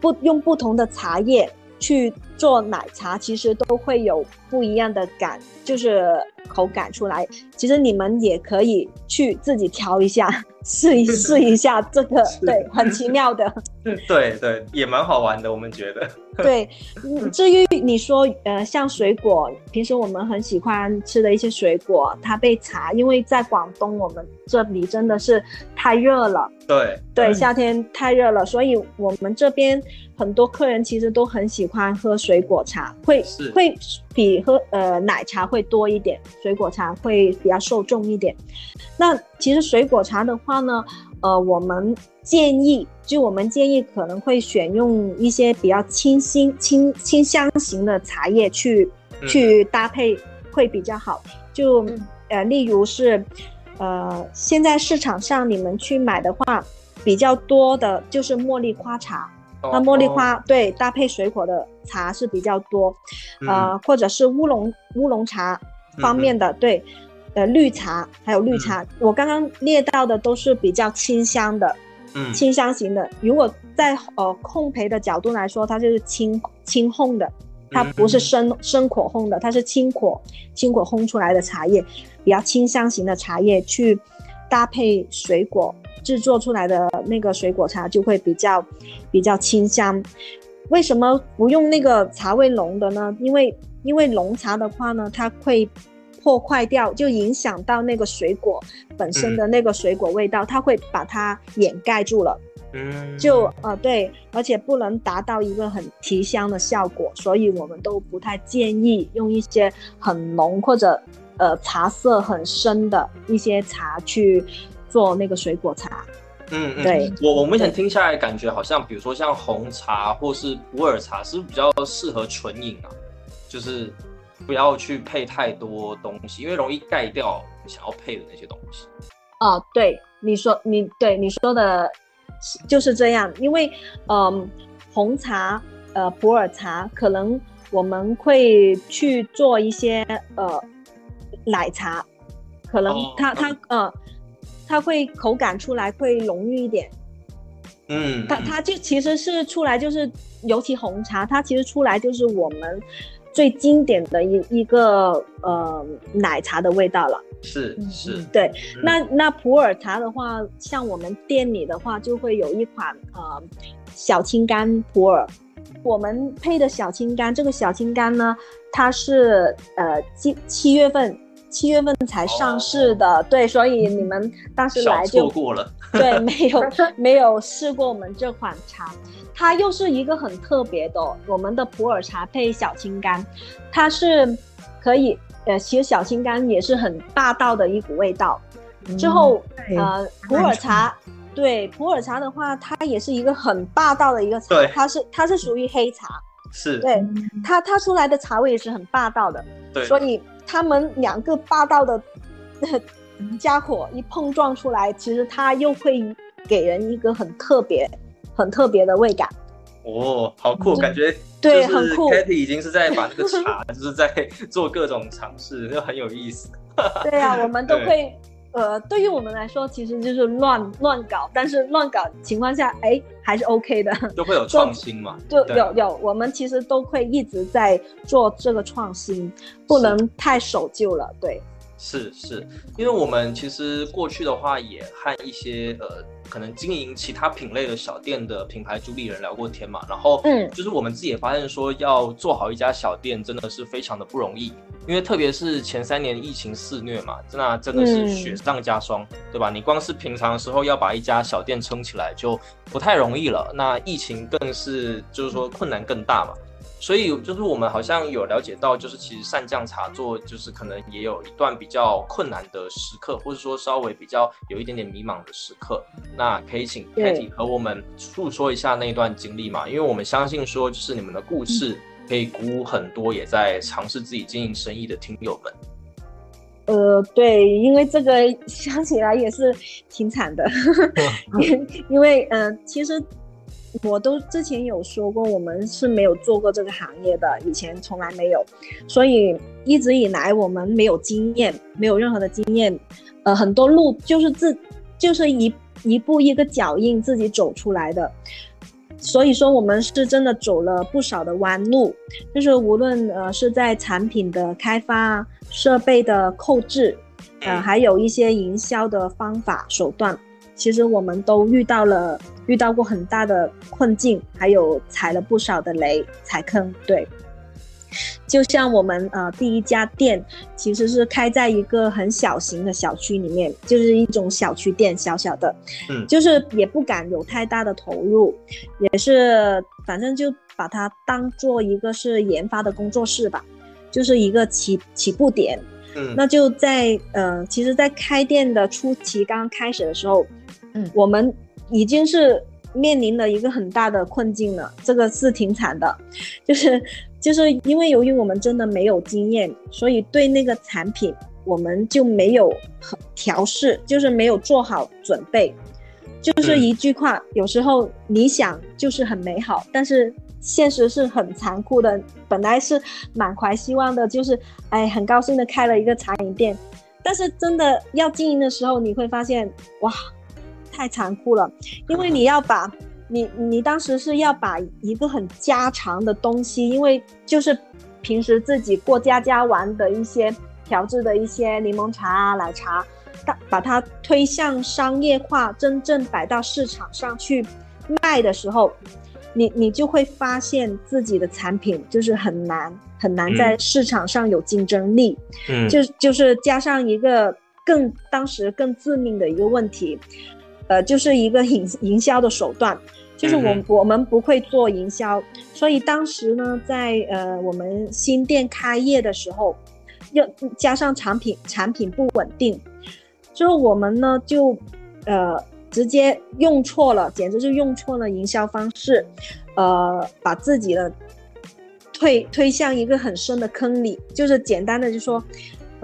不用不同的茶叶去做奶茶，其实都会有不一样的感，就是口感出来。其实你们也可以去自己调一下，(laughs) 试一试一下这个，对，很奇妙的。(laughs) 对对，也蛮好玩的，我们觉得。对，至于你说，呃，像水果，平时我们很喜欢吃的一些水果，它被茶，因为在广东我们这里真的是太热了。对对，夏天太热了，所以我们这边很多客人其实都很喜欢喝水果茶，会会比喝呃奶茶会多一点，水果茶会比较受众一点。那其实水果茶的话呢，呃，我们。建议就我们建议可能会选用一些比较清新、清清香型的茶叶去去搭配会比较好。就呃，例如是呃，现在市场上你们去买的话，比较多的就是茉莉花茶。那茉莉花对搭配水果的茶是比较多，呃，或者是乌龙乌龙茶方面的对，呃，绿茶还有绿茶，我刚刚列到的都是比较清香的。清香型的，如果在呃烘焙的角度来说，它就是清清烘的，它不是生生火烘的，它是清火清火烘出来的茶叶，比较清香型的茶叶去搭配水果制作出来的那个水果茶就会比较比较清香。为什么不用那个茶味浓的呢？因为因为浓茶的话呢，它会。破坏掉就影响到那个水果本身的那个水果味道，它会把它掩盖住了。嗯，就呃对，而且不能达到一个很提香的效果，所以我们都不太建议用一些很浓或者呃茶色很深的一些茶去做那个水果茶。嗯嗯，对我我目前听下来感觉好像，比如说像红茶或是普洱茶，是不是比较适合纯饮啊？就是。不要去配太多东西，因为容易盖掉想要配的那些东西。哦，对，你说你对你说的，就是这样。因为，嗯，红茶、呃，普洱茶，可能我们会去做一些呃奶茶，可能它它呃，它会口感出来会浓郁一点。嗯，它它就其实是出来就是，尤其红茶，它其实出来就是我们。最经典的一一个呃奶茶的味道了，是是，对。那那普洱茶的话，像我们店里的话，就会有一款呃小青柑普洱，我们配的小青柑，这个小青柑呢，它是呃七七月份七月份才上市的，对，所以你们当时来就错过了，(laughs) 对，没有 (laughs) 没有试过我们这款茶。它又是一个很特别的，我们的普洱茶配小青柑，它是可以，呃，其实小青柑也是很霸道的一股味道。之后，呃，普洱茶，对普洱茶的话，它也是一个很霸道的一个茶，它是它是属于黑茶，是。对它它出来的茶味也是很霸道的，对，所以他们两个霸道的 (laughs) 家伙一碰撞出来，其实它又会给人一个很特别。很特别的味感哦，好酷，感觉对，很酷。Katy 已经是在把那个茶，(laughs) 就是在做各种尝试，就很有意思。对啊，我们都会，呃，对于我们来说，其实就是乱乱搞，但是乱搞情况下，哎，还是 OK 的，就会有 (laughs) 创新嘛。就有有，我们其实都会一直在做这个创新，不能太守旧了。对，是是，因为我们其实过去的话，也和一些呃。可能经营其他品类的小店的品牌主理人聊过天嘛，然后嗯，就是我们自己也发现说，要做好一家小店真的是非常的不容易，因为特别是前三年疫情肆虐嘛，那真的是雪上加霜，对吧？你光是平常的时候要把一家小店撑起来就不太容易了，那疫情更是就是说困难更大嘛。所以就是我们好像有了解到，就是其实善酱茶做就是可能也有一段比较困难的时刻，或者说稍微比较有一点点迷茫的时刻。那可以请 Katy 和我们诉说一下那一段经历嘛？因为我们相信说，就是你们的故事可以鼓舞很多也在尝试自己经营生意的听友们。呃，对，因为这个想起来也是挺惨的，因 (laughs) (laughs) 因为嗯，其实。我都之前有说过，我们是没有做过这个行业的，以前从来没有，所以一直以来我们没有经验，没有任何的经验，呃，很多路就是自就是一一步一个脚印自己走出来的。所以说我们是真的走了不少的弯路，就是无论呃是在产品的开发、设备的购置，呃，还有一些营销的方法手段，其实我们都遇到了遇到过很大的困境，还有踩了不少的雷踩坑，对。就像我们呃第一家店，其实是开在一个很小型的小区里面，就是一种小区店，小小的，嗯，就是也不敢有太大的投入，也是反正就把它当做一个是研发的工作室吧，就是一个起起步点，嗯，那就在呃，其实，在开店的初期刚刚开始的时候，嗯，我们已经是面临了一个很大的困境了，这个是挺惨的，就是。就是因为由于我们真的没有经验，所以对那个产品我们就没有调试，就是没有做好准备。就是一句话，有时候理想就是很美好，但是现实是很残酷的。本来是满怀希望的，就是哎很高兴的开了一个茶饮店，但是真的要经营的时候，你会发现哇，太残酷了，因为你要把。你你当时是要把一个很家常的东西，因为就是平时自己过家家玩的一些调制的一些柠檬茶啊、奶茶，把把它推向商业化，真正摆到市场上去卖的时候，你你就会发现自己的产品就是很难很难在市场上有竞争力。嗯，就就是加上一个更当时更致命的一个问题，呃，就是一个营营销的手段。就是我我们不会做营销，所以当时呢，在呃我们新店开业的时候，又加上产品产品不稳定，之后我们呢就呃直接用错了，简直是用错了营销方式，呃把自己的推推向一个很深的坑里，就是简单的就说。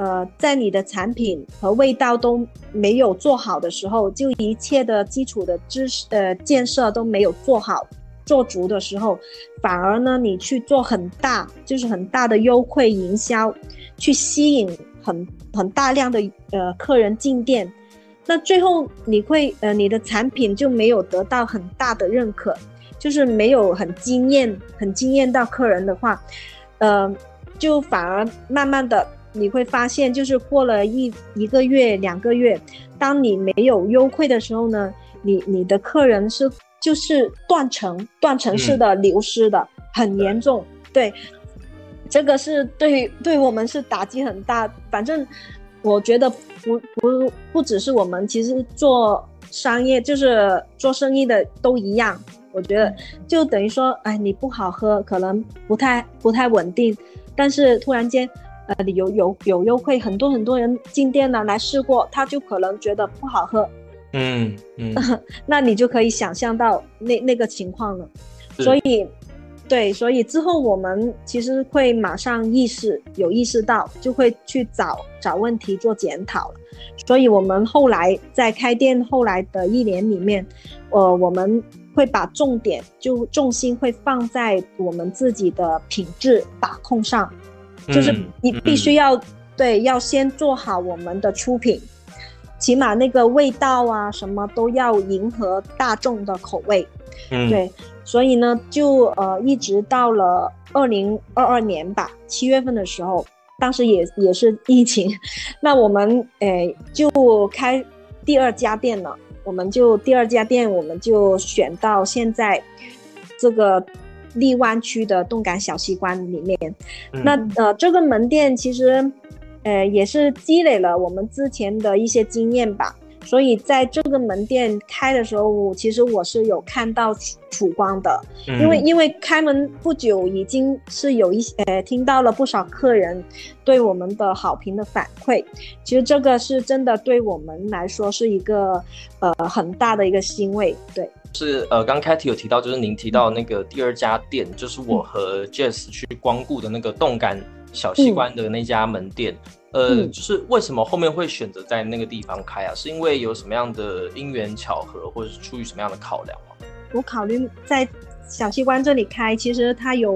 呃，在你的产品和味道都没有做好的时候，就一切的基础的知识呃建设都没有做好做足的时候，反而呢，你去做很大就是很大的优惠营销，去吸引很很大量的呃客人进店，那最后你会呃你的产品就没有得到很大的认可，就是没有很惊艳很惊艳到客人的话，呃，就反而慢慢的。你会发现，就是过了一一个月、两个月，当你没有优惠的时候呢，你你的客人是就是断层、断层式的流失的，很严重。对，这个是对对我们是打击很大。反正我觉得不不不只是我们，其实做商业就是做生意的都一样。我觉得就等于说，哎，你不好喝，可能不太不太稳定，但是突然间。呃，你有有有优惠，很多很多人进店了来试过，他就可能觉得不好喝，嗯嗯，(laughs) 那你就可以想象到那那个情况了。所以，对，所以之后我们其实会马上意识有意识到，就会去找找问题做检讨了。所以我们后来在开店后来的一年里面，呃，我们会把重点就重心会放在我们自己的品质把控上。就是你必须要对，要先做好我们的出品，起码那个味道啊什么都要迎合大众的口味。嗯，对，所以呢，就呃一直到了二零二二年吧，七月份的时候，当时也也是疫情，(laughs) 那我们诶就开第二家店了，我们就第二家店我们就选到现在这个。荔湾区的动感小西关里面，那呃，这个门店其实，呃，也是积累了我们之前的一些经验吧。所以在这个门店开的时候，我其实我是有看到曙光的，因为因为开门不久，已经是有一些呃听到了不少客人对我们的好评的反馈。其实这个是真的对我们来说是一个呃很大的一个欣慰，对。是呃，刚开 Katy 有提到，就是您提到那个第二家店，就是我和 Jess 去光顾的那个动感小西关的那家门店。呃，就是为什么后面会选择在那个地方开啊？是因为有什么样的因缘巧合，或者是出于什么样的考量吗？我考虑在小西关这里开，其实它有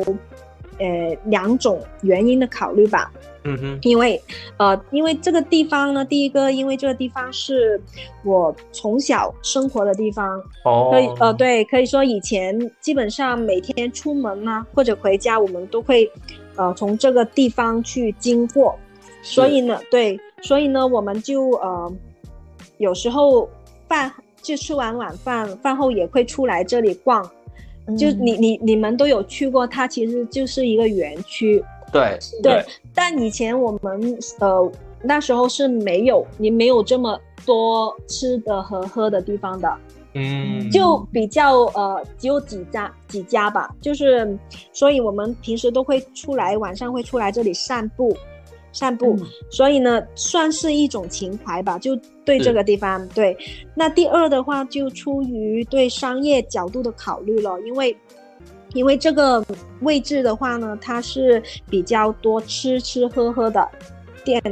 呃两种原因的考虑吧。嗯哼，因为，呃，因为这个地方呢，第一个，因为这个地方是我从小生活的地方，哦，可以，呃，对，可以说以前基本上每天出门呢或者回家，我们都会，呃，从这个地方去经过，所以呢，对，所以呢，我们就呃，有时候饭就吃完晚饭，饭后也会出来这里逛，就你你你们都有去过，它其实就是一个园区。对对，但以前我们呃那时候是没有你没有这么多吃的和喝的地方的，嗯，就比较呃只有几家几家吧，就是所以我们平时都会出来晚上会出来这里散步散步，所以呢算是一种情怀吧，就对这个地方对。那第二的话就出于对商业角度的考虑了，因为。因为这个位置的话呢，它是比较多吃吃喝喝的店，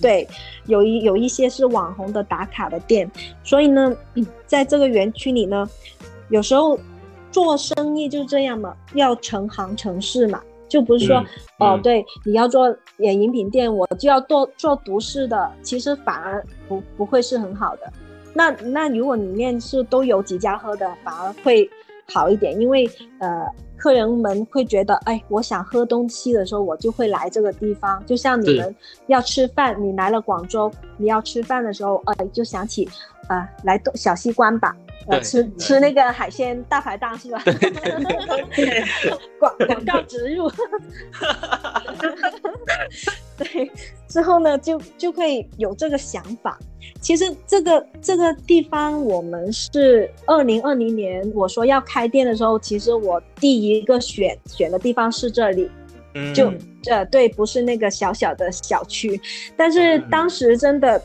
对，有一有一些是网红的打卡的店，所以呢，在这个园区里呢，有时候做生意就是这样嘛，要成行成市嘛，就不是说哦，对，你要做演饮品店，我就要做做独市的，其实反而不不会是很好的。那那如果里面是都有几家喝的，反而会好一点，因为呃。客人们会觉得，哎，我想喝东西的时候，我就会来这个地方。就像你们要吃饭，你来了广州，你要吃饭的时候，哎，就想起，啊，来小西关吧，吃吃那个海鲜大排档是吧？(laughs) 广广告植入。(laughs) (laughs) 对，之后呢，就就会有这个想法。其实这个这个地方，我们是二零二零年我说要开店的时候，其实我第一个选选的地方是这里，就呃对，不是那个小小的小区，但是当时真的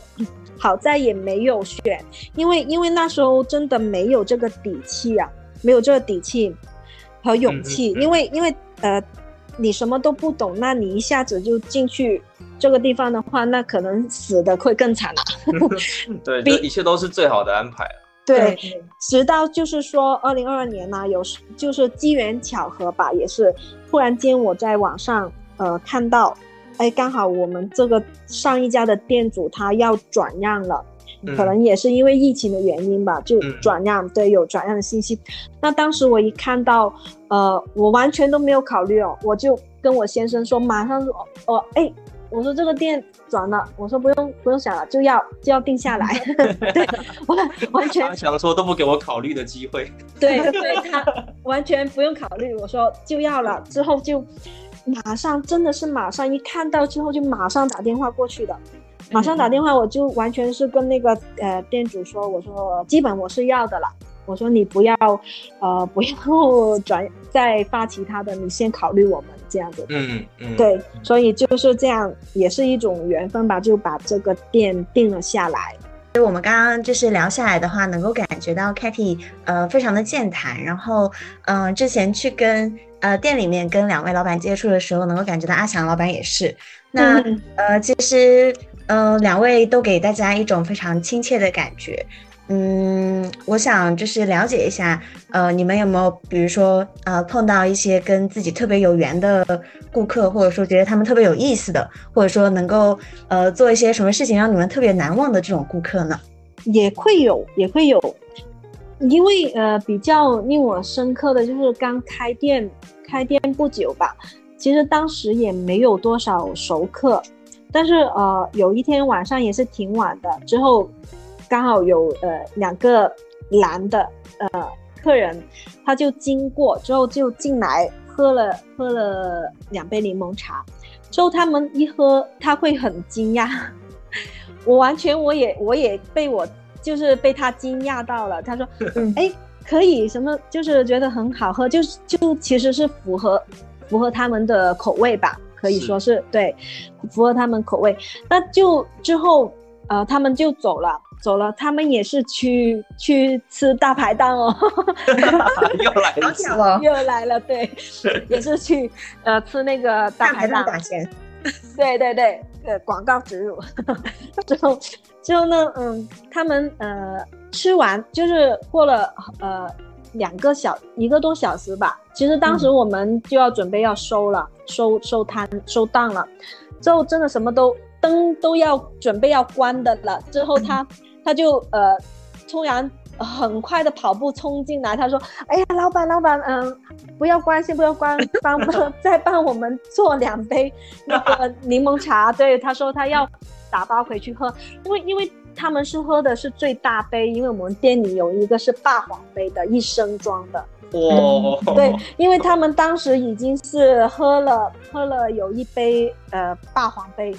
好在也没有选，因为因为那时候真的没有这个底气啊，没有这个底气和勇气，因为因为呃。你什么都不懂，那你一下子就进去这个地方的话，那可能死的会更惨了。(laughs) 对，这一切都是最好的安排对，直到就是说，二零二二年呢，有就是机缘巧合吧，也是突然间我在网上呃看到，哎，刚好我们这个上一家的店主他要转让了。可能也是因为疫情的原因吧，就转让，对，有转让的信息。那当时我一看到，呃，我完全都没有考虑哦，我就跟我先生说，马上说，哦，哎，我说这个店转了，我说不用不用想了，就要就要定下来。(laughs) 对，我完全想说都不给我考虑的机会。对，对他完全不用考虑，我说就要了，之后就马上，真的是马上一看到之后就马上打电话过去的。马上打电话，我就完全是跟那个呃店主说，我说基本我是要的了，我说你不要，呃不要转再发其他的，你先考虑我们这样子。嗯嗯。对，所以就是这样，也是一种缘分吧，就把这个店定了下来。所以我们刚刚就是聊下来的话，能够感觉到 Katy 呃非常的健谈，然后嗯之前去跟呃店里面跟两位老板接触的时候，能够感觉到阿翔老板也是。那呃其实。嗯，两位都给大家一种非常亲切的感觉。嗯，我想就是了解一下，呃，你们有没有比如说呃碰到一些跟自己特别有缘的顾客，或者说觉得他们特别有意思的，或者说能够呃做一些什么事情让你们特别难忘的这种顾客呢？也会有，也会有，因为呃比较令我深刻的就是刚开店开店不久吧，其实当时也没有多少熟客。但是呃，有一天晚上也是挺晚的，之后刚好有呃两个男的呃客人，他就经过之后就进来喝了喝了两杯柠檬茶，之后他们一喝他会很惊讶，(laughs) 我完全我也我也被我就是被他惊讶到了，他说哎可以什么就是觉得很好喝，就就其实是符合符合他们的口味吧。可以说是对，符合他们口味。那就之后，呃，他们就走了，走了。他们也是去去吃大排档哦，(laughs) 又来了，又来了，对，也是去呃吃那个大排档打钱。对对对，呃，广告植入。(laughs) 之后之后呢，嗯，他们呃吃完就是过了呃两个小一个多小时吧。其实当时我们就要准备要收了，收收摊收档了，之后真的什么都灯都要准备要关的了。之后他 (laughs) 他就呃突然很快的跑步冲进来，他说：“哎呀，老板老板，嗯，不要关，先不要关，帮 (laughs) 再帮我们做两杯那个柠檬茶。”对，他说他要打包回去喝，因为因为。他们是喝的是最大杯，因为我们店里有一个是霸皇杯的，一升装的。哇！对，因为他们当时已经是喝了喝了有一杯呃霸皇杯，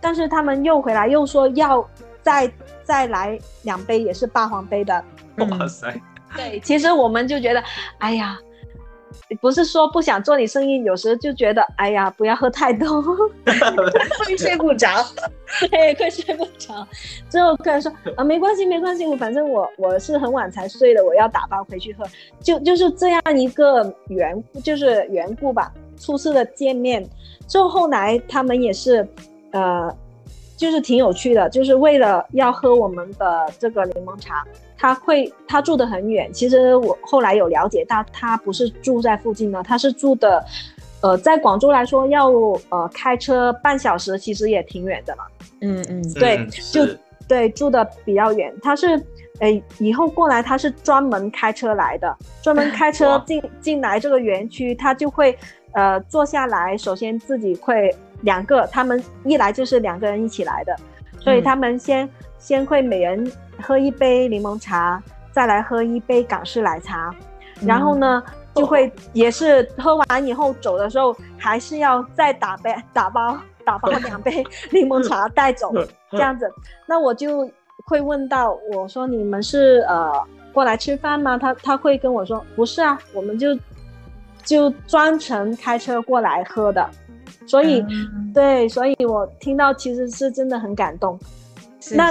但是他们又回来又说要再再来两杯也是霸皇杯的。哇塞！对，其实我们就觉得，哎呀。不是说不想做你生意，有时就觉得，哎呀，不要喝太多，会睡不着，对，会睡不着。最后客人说，啊，没关系，没关系，我反正我我是很晚才睡的，我要打包回去喝，就就是这样一个缘，就是缘故吧。初次的见面，之后后来他们也是，呃。就是挺有趣的，就是为了要喝我们的这个柠檬茶，他会他住的很远。其实我后来有了解到，他不是住在附近的，他是住的，呃，在广州来说要呃开车半小时，其实也挺远的了。嗯嗯，对，就对住的比较远。他是诶以后过来他是专门开车来的，专门 (laughs) 开车进进来这个园区，他就会呃坐下来，首先自己会。两个，他们一来就是两个人一起来的，所以他们先先会每人喝一杯柠檬茶，再来喝一杯港式奶茶，然后呢就会也是喝完以后走的时候，还是要再打杯打包打包两杯柠檬茶 (laughs) 带走，这样子。那我就会问到我说你们是呃过来吃饭吗？他他会跟我说不是啊，我们就就专程开车过来喝的。所以，对，所以我听到其实是真的很感动。那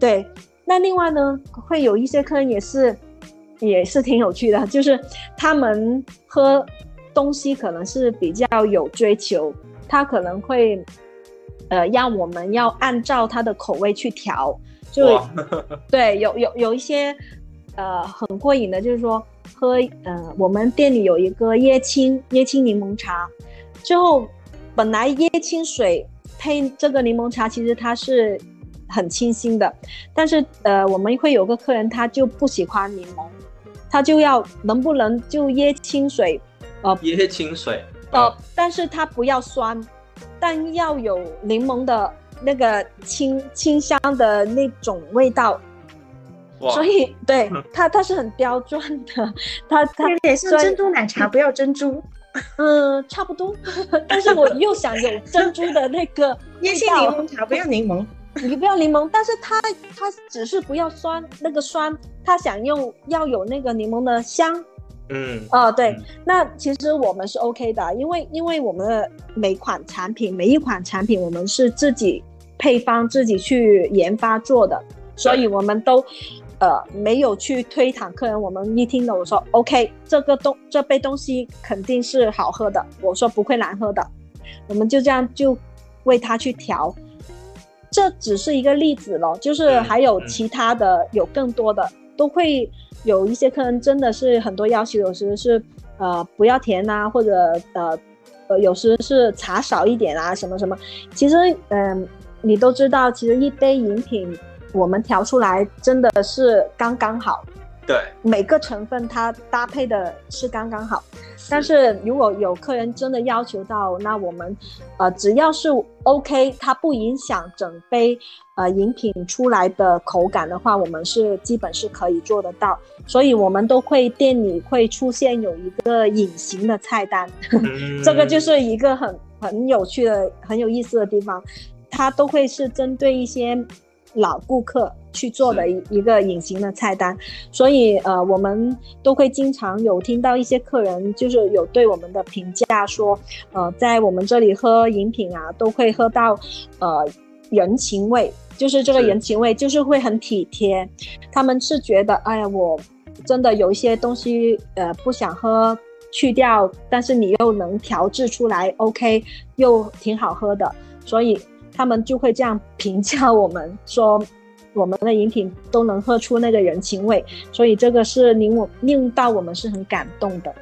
对，那另外呢，会有一些客人也是，也是挺有趣的，(laughs) 就是他们喝东西可能是比较有追求，他可能会，呃，让我们要按照他的口味去调。就 (laughs) 对，有有有一些，呃，很过瘾的，就是说喝，呃，我们店里有一个椰青椰青柠檬茶，之后。本来椰青水配这个柠檬茶，其实它是很清新的，但是呃，我们会有个客人他就不喜欢柠檬，他就要能不能就椰清水，呃，椰清水，呃，但是它不要酸，但要有柠檬的那个清清香的那种味道，所以对 (laughs) 它它是很刁钻的，(laughs) 它它有点像珍珠奶茶，不要珍珠。嗯，(laughs) 差不多，但是我又想有珍珠的那个椰青柠檬茶，不要柠檬，你不要柠檬，但是他他只是不要酸，那个酸，他想用要有那个柠檬的香，嗯，哦对，那其实我们是 OK 的，因为因为我们的每款产品每一款产品我们是自己配方自己去研发做的，所以我们都。呃，没有去推搪客人，我们一听到我说 OK，这个东这杯东西肯定是好喝的，我说不会难喝的，我们就这样就为他去调，这只是一个例子咯，就是还有其他的，有更多的都会有一些客人真的是很多要求，有时是呃不要甜啊，或者呃呃有时是茶少一点啊，什么什么，其实嗯你都知道，其实一杯饮品。我们调出来真的是刚刚好，对，每个成分它搭配的是刚刚好。但是如果有客人真的要求到，那我们，呃，只要是 OK，它不影响整杯呃饮品出来的口感的话，我们是基本是可以做得到。所以我们都会店里会出现有一个隐形的菜单，(laughs) 这个就是一个很很有趣的、很有意思的地方，它都会是针对一些。老顾客去做的一一个隐形的菜单，所以呃，我们都会经常有听到一些客人就是有对我们的评价说，呃，在我们这里喝饮品啊，都会喝到呃人情味，就是这个人情味就是会很体贴。他们是觉得，哎呀，我真的有一些东西呃不想喝，去掉，但是你又能调制出来，OK，又挺好喝的，所以。他们就会这样评价我们说，我们的饮品都能喝出那个人情味，所以这个是令我令到我们是很感动的。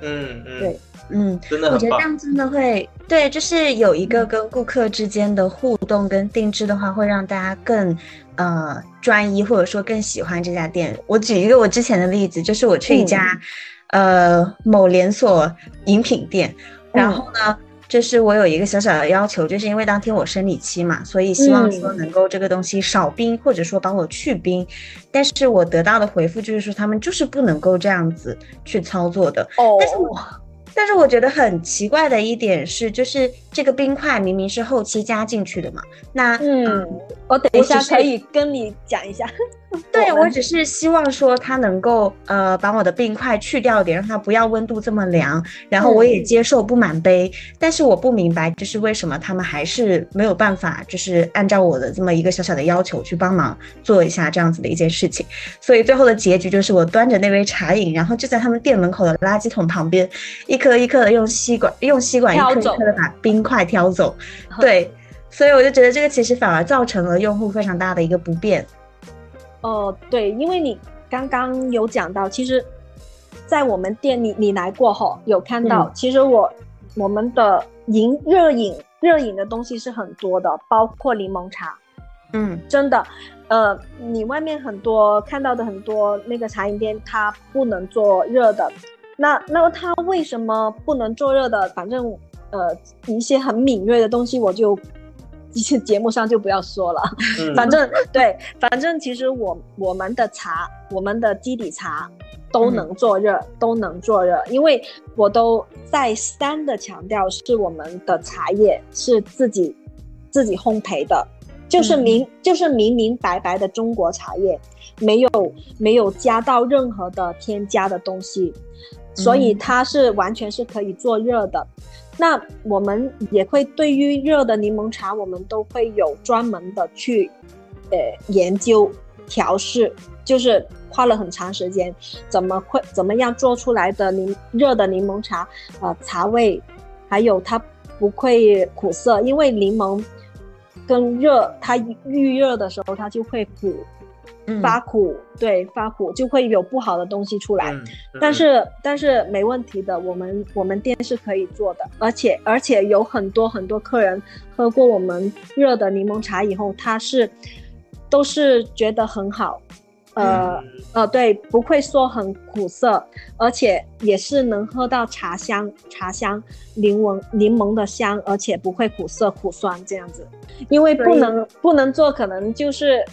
嗯嗯，对，嗯，真的。我觉得这样真的会对，就是有一个跟顾客之间的互动跟定制的话，会让大家更呃专一，或者说更喜欢这家店。我举一个我之前的例子，就是我去一家、呃某连锁饮品店，然后呢。就是我有一个小小的要求，就是因为当天我生理期嘛，所以希望说能够这个东西少冰，或者说帮我去冰。但是我得到的回复就是说，他们就是不能够这样子去操作的。哦，但是我。但是我觉得很奇怪的一点是，就是这个冰块明明是后期加进去的嘛。那嗯，我等一下可以跟你讲一下。(laughs) 对我只是希望说它能够呃把我的冰块去掉一点，让它不要温度这么凉。然后我也接受不满杯，但是我不明白就是为什么他们还是没有办法，就是按照我的这么一个小小的要求去帮忙做一下这样子的一件事情。所以最后的结局就是我端着那杯茶饮，然后就在他们店门口的垃圾桶旁边一颗一颗的用吸管用吸管一颗一颗的把冰块挑走。对，所以我就觉得这个其实反而造成了用户非常大的一个不便。哦，对，因为你刚刚有讲到，其实，在我们店里你来过后有看到，嗯其实我我们的饮热饮热饮的东西是很多的，包括柠檬茶，嗯真的，呃，你外面很多看到的很多那个茶饮店，它不能做热的，那那它为什么不能做热的？反正呃一些很敏锐的东西，我就节目上就不要说了。嗯反正对，反正其实我我们的茶，我们的基底茶都能做热，都能做热，因为我都再三的强调，是我们的茶叶是自己自己烘焙的，就是明、就是明明白白的中国茶叶，没有没有加到任何的添加的东西，所以嗯。它是完全是可以做热的。那我们也会对于热的柠檬茶，我们都会有专门的去，呃，研究调试，就是花了很长时间，怎么会怎么样做出来的柠热的柠檬茶，呃，茶味，还有它不会苦涩，因为柠檬跟热，它预热的时候它就会苦，嗯发苦，对，发苦就会有不好的东西出来。嗯但是但是没问题的，我们我们店是可以做的，而且而且有很多很多客人喝过我们热的柠檬茶以后，他是都是觉得很好，呃、嗯。呃，对，不会说很苦涩，而且也是能喝到茶香、茶香、柠檬柠檬的香，而且不会苦涩苦酸这样子，因为不能不能做，可能就是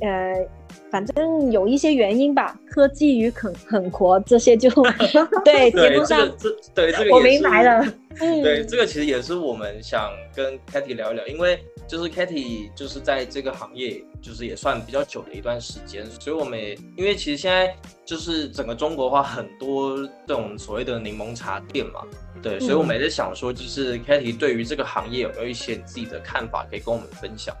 呃。反正有一些原因吧，科技与肯肯活这些就 (laughs) 对节目上个，这对这个我明白了。(laughs) 嗯，对，这个其实也是我们想跟 Katy 聊一聊，因为就是 Katy 就是在这个行业就是也算比较久的一段时间，所以我们也因为其实现在就是整个中国话很多这种所谓的柠檬茶店嘛，对，所以我们也在想说，就是 Katy 对于这个行业有没有一些你自己的看法可以跟我们分享？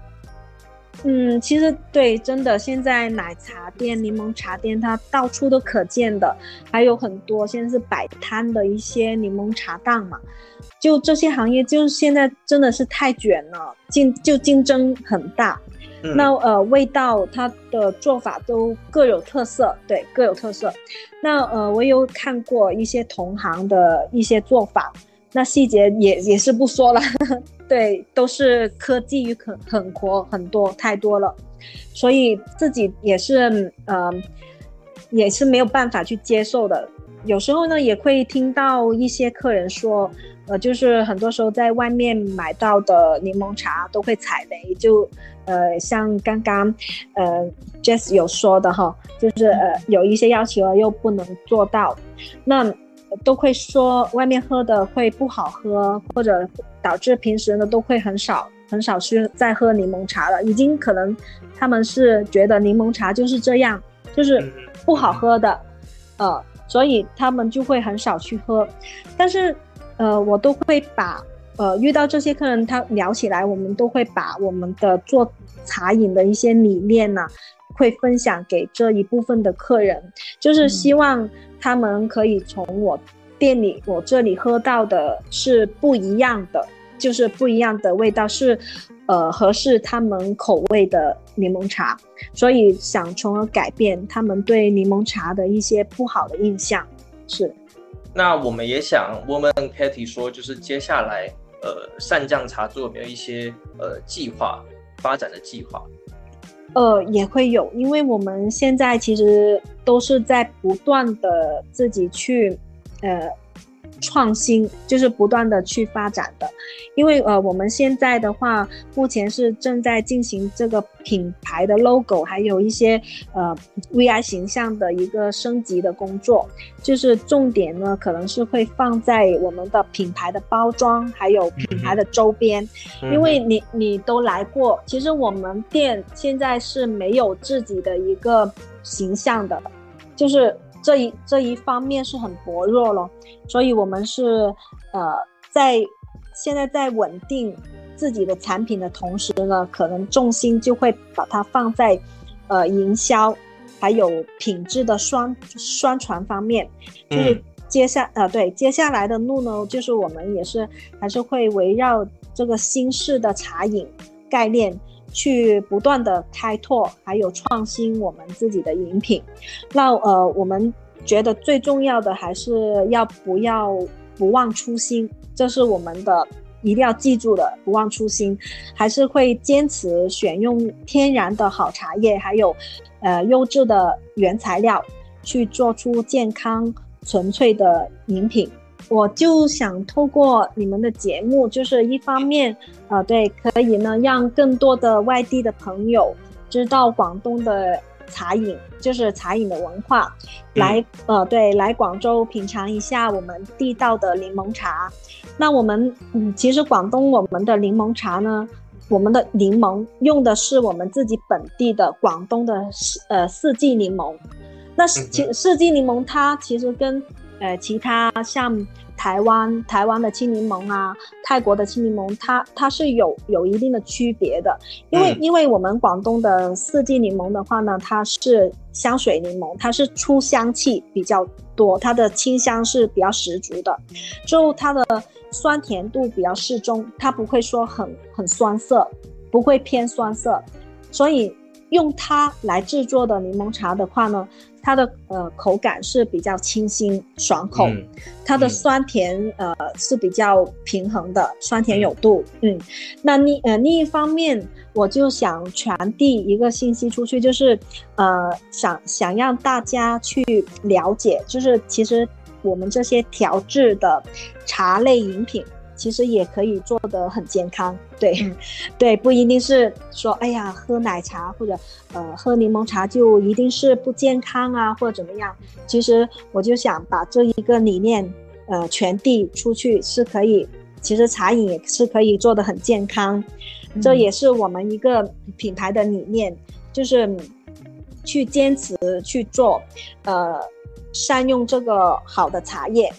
嗯，其实对，真的，现在奶茶店、柠檬茶店它到处都可见的，还有很多现在是摆摊的一些柠檬茶档嘛。就这些行业，就是现在真的是太卷了，竞就竞争很大。嗯那呃，味道它的做法都各有特色，对，各有特色。那呃，我有看过一些同行的一些做法，那细节也也是不说了。对，都是科技与很很活很多太多了，所以自己也是呃，也是没有办法去接受的。有时候呢，也会听到一些客人说，呃，就是很多时候在外面买到的柠檬茶都会踩雷，就呃，像刚刚呃 Jess 有说的哈，就是呃有一些要求又不能做到，那都会说外面喝的会不好喝，或者导致平时呢都会很少很少去再喝柠檬茶了，已经可能他们是觉得柠檬茶就是这样，就是嗯不好喝的，呃，所以他们就会很少去喝。但是，呃，我都会把呃遇到这些客人，他聊起来，我们都会把我们的做茶饮的一些理念呢、会分享给这一部分的客人，就是希望他们可以从我店里我这里喝到的是不一样的，就是不一样的味道，是呃合适他们口味的柠檬茶，所以想从而改变他们对柠檬茶的一些不好的印象。是，那我们也想问问 Katy 说，就是接下来呃善酱茶做有没有一些呃计划发展的计划？呃，也会有，因为我们现在其实都是在不断的自己去，呃。创新就是不断的去发展的，因为呃我们现在的话，目前是正在进行这个品牌的 logo，还有一些呃 VI 形象的一个升级的工作，就是重点呢可能是会放在我们的品牌的包装，还有品牌的周边，因为你你都来过，其实我们店现在是没有自己的一个形象的，就是。这一这一方面是很薄弱了，所以我们是呃在现在在稳定自己的产品的同时呢，可能重心就会把它放在呃营销还有品质的宣宣传方面。就是接下呃对接下来的路呢，就是我们也是还是会围绕这个新式的茶饮概念。去不断的开拓，还有创新我们自己的饮品。那呃，我们觉得最重要的还是要不要不忘初心，这是我们的一定要记住的，不忘初心，还是会坚持选用天然的好茶叶，还有呃优质的原材料，去做出健康纯粹的饮品。我就想透过你们的节目，就是一方面，呃，对，可以呢，让更多的外地的朋友知道广东的茶饮，就是茶饮的文化，来，呃，对，来广州品尝一下我们地道的柠檬茶。那我们，嗯，其实广东我们的柠檬茶呢，我们的柠檬用的是我们自己本地的广东的四，呃，四季柠檬。那其四季柠檬它其实跟呃，其他像台湾台湾的青柠檬啊，泰国的青柠檬，它它是有有一定的区别的，因为因为我们广东的四季柠檬的话呢，它是香水柠檬，它是出香气比较多，它的清香是比较十足的，就它的酸甜度比较适中，它不会说很很酸涩，不会偏酸涩，所以用它来制作的柠檬茶的话呢。它的呃口感是比较清新爽口，它的酸甜呃是比较平衡的，酸甜有度。嗯，那另呃另一方面，我就想传递一个信息出去，就是呃想想让大家去了解，就是其实我们这些调制的茶类饮品。其实也可以做得很健康，对，(laughs) 对，不一定是说，哎呀，喝奶茶或者呃喝柠檬茶就一定是不健康啊，或者怎么样。其实我就想把这一个理念呃传递出去，是可以，其实茶饮也是可以做得很健康，这也是我们一个品牌的理念，就是去坚持去做，呃，善用这个好的茶叶。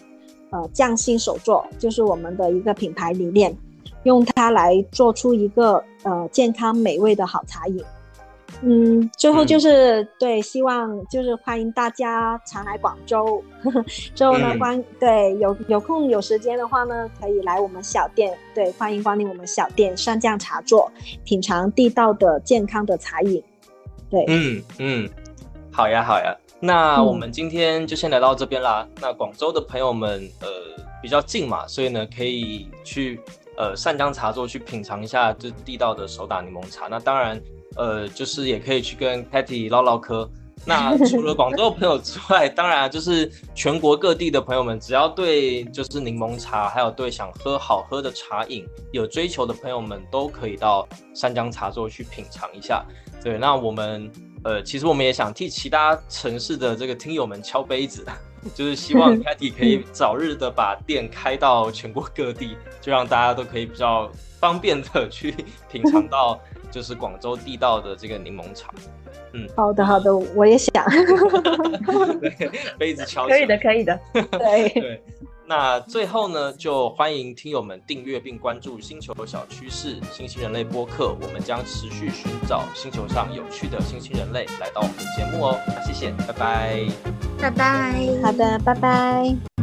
呃，匠心手作就是我们的一个品牌理念，用它来做出一个呃健康美味的好茶饮。嗯，最后就是对，希望就是欢迎大家常来广州。(laughs) 之后呢，关对有有空有时间的话呢，可以来我们小店。对，欢迎光临我们小店上酱茶座，品尝地道的健康的茶饮。对，嗯嗯，好呀好呀。那我们今天就先来到这边啦。那广州的朋友们，呃，比较近嘛，所以呢，可以去呃善江茶座去品尝一下这地道的手打柠檬茶。那当然，呃，就是也可以去跟 Patty 唠唠嗑。那 (laughs) 除了广州的朋友之外，(laughs) 当然就是全国各地的朋友们，只要对就是柠檬茶，还有对想喝好喝的茶饮有追求的朋友们，都可以到三江茶座去品尝一下。对，那我们。呃，其实我们也想替其他城市的这个听友们敲杯子，(laughs) 就是希望 (laughs) Patty 可以早日的把店开到全国各地，就让大家都可以比较方便的去 (laughs) 品尝到，就是广州地道的这个柠檬茶。嗯，好的好的，我也想。(laughs) 杯子敲，可以的可以的。对 (laughs) 对。那最后呢，就欢迎听友们订阅并关注星球小趋势新兴人类播客，我们将持续寻找星球上有趣的新兴人类来到我们的节目哦。那谢谢，拜拜，拜拜，好的，拜拜。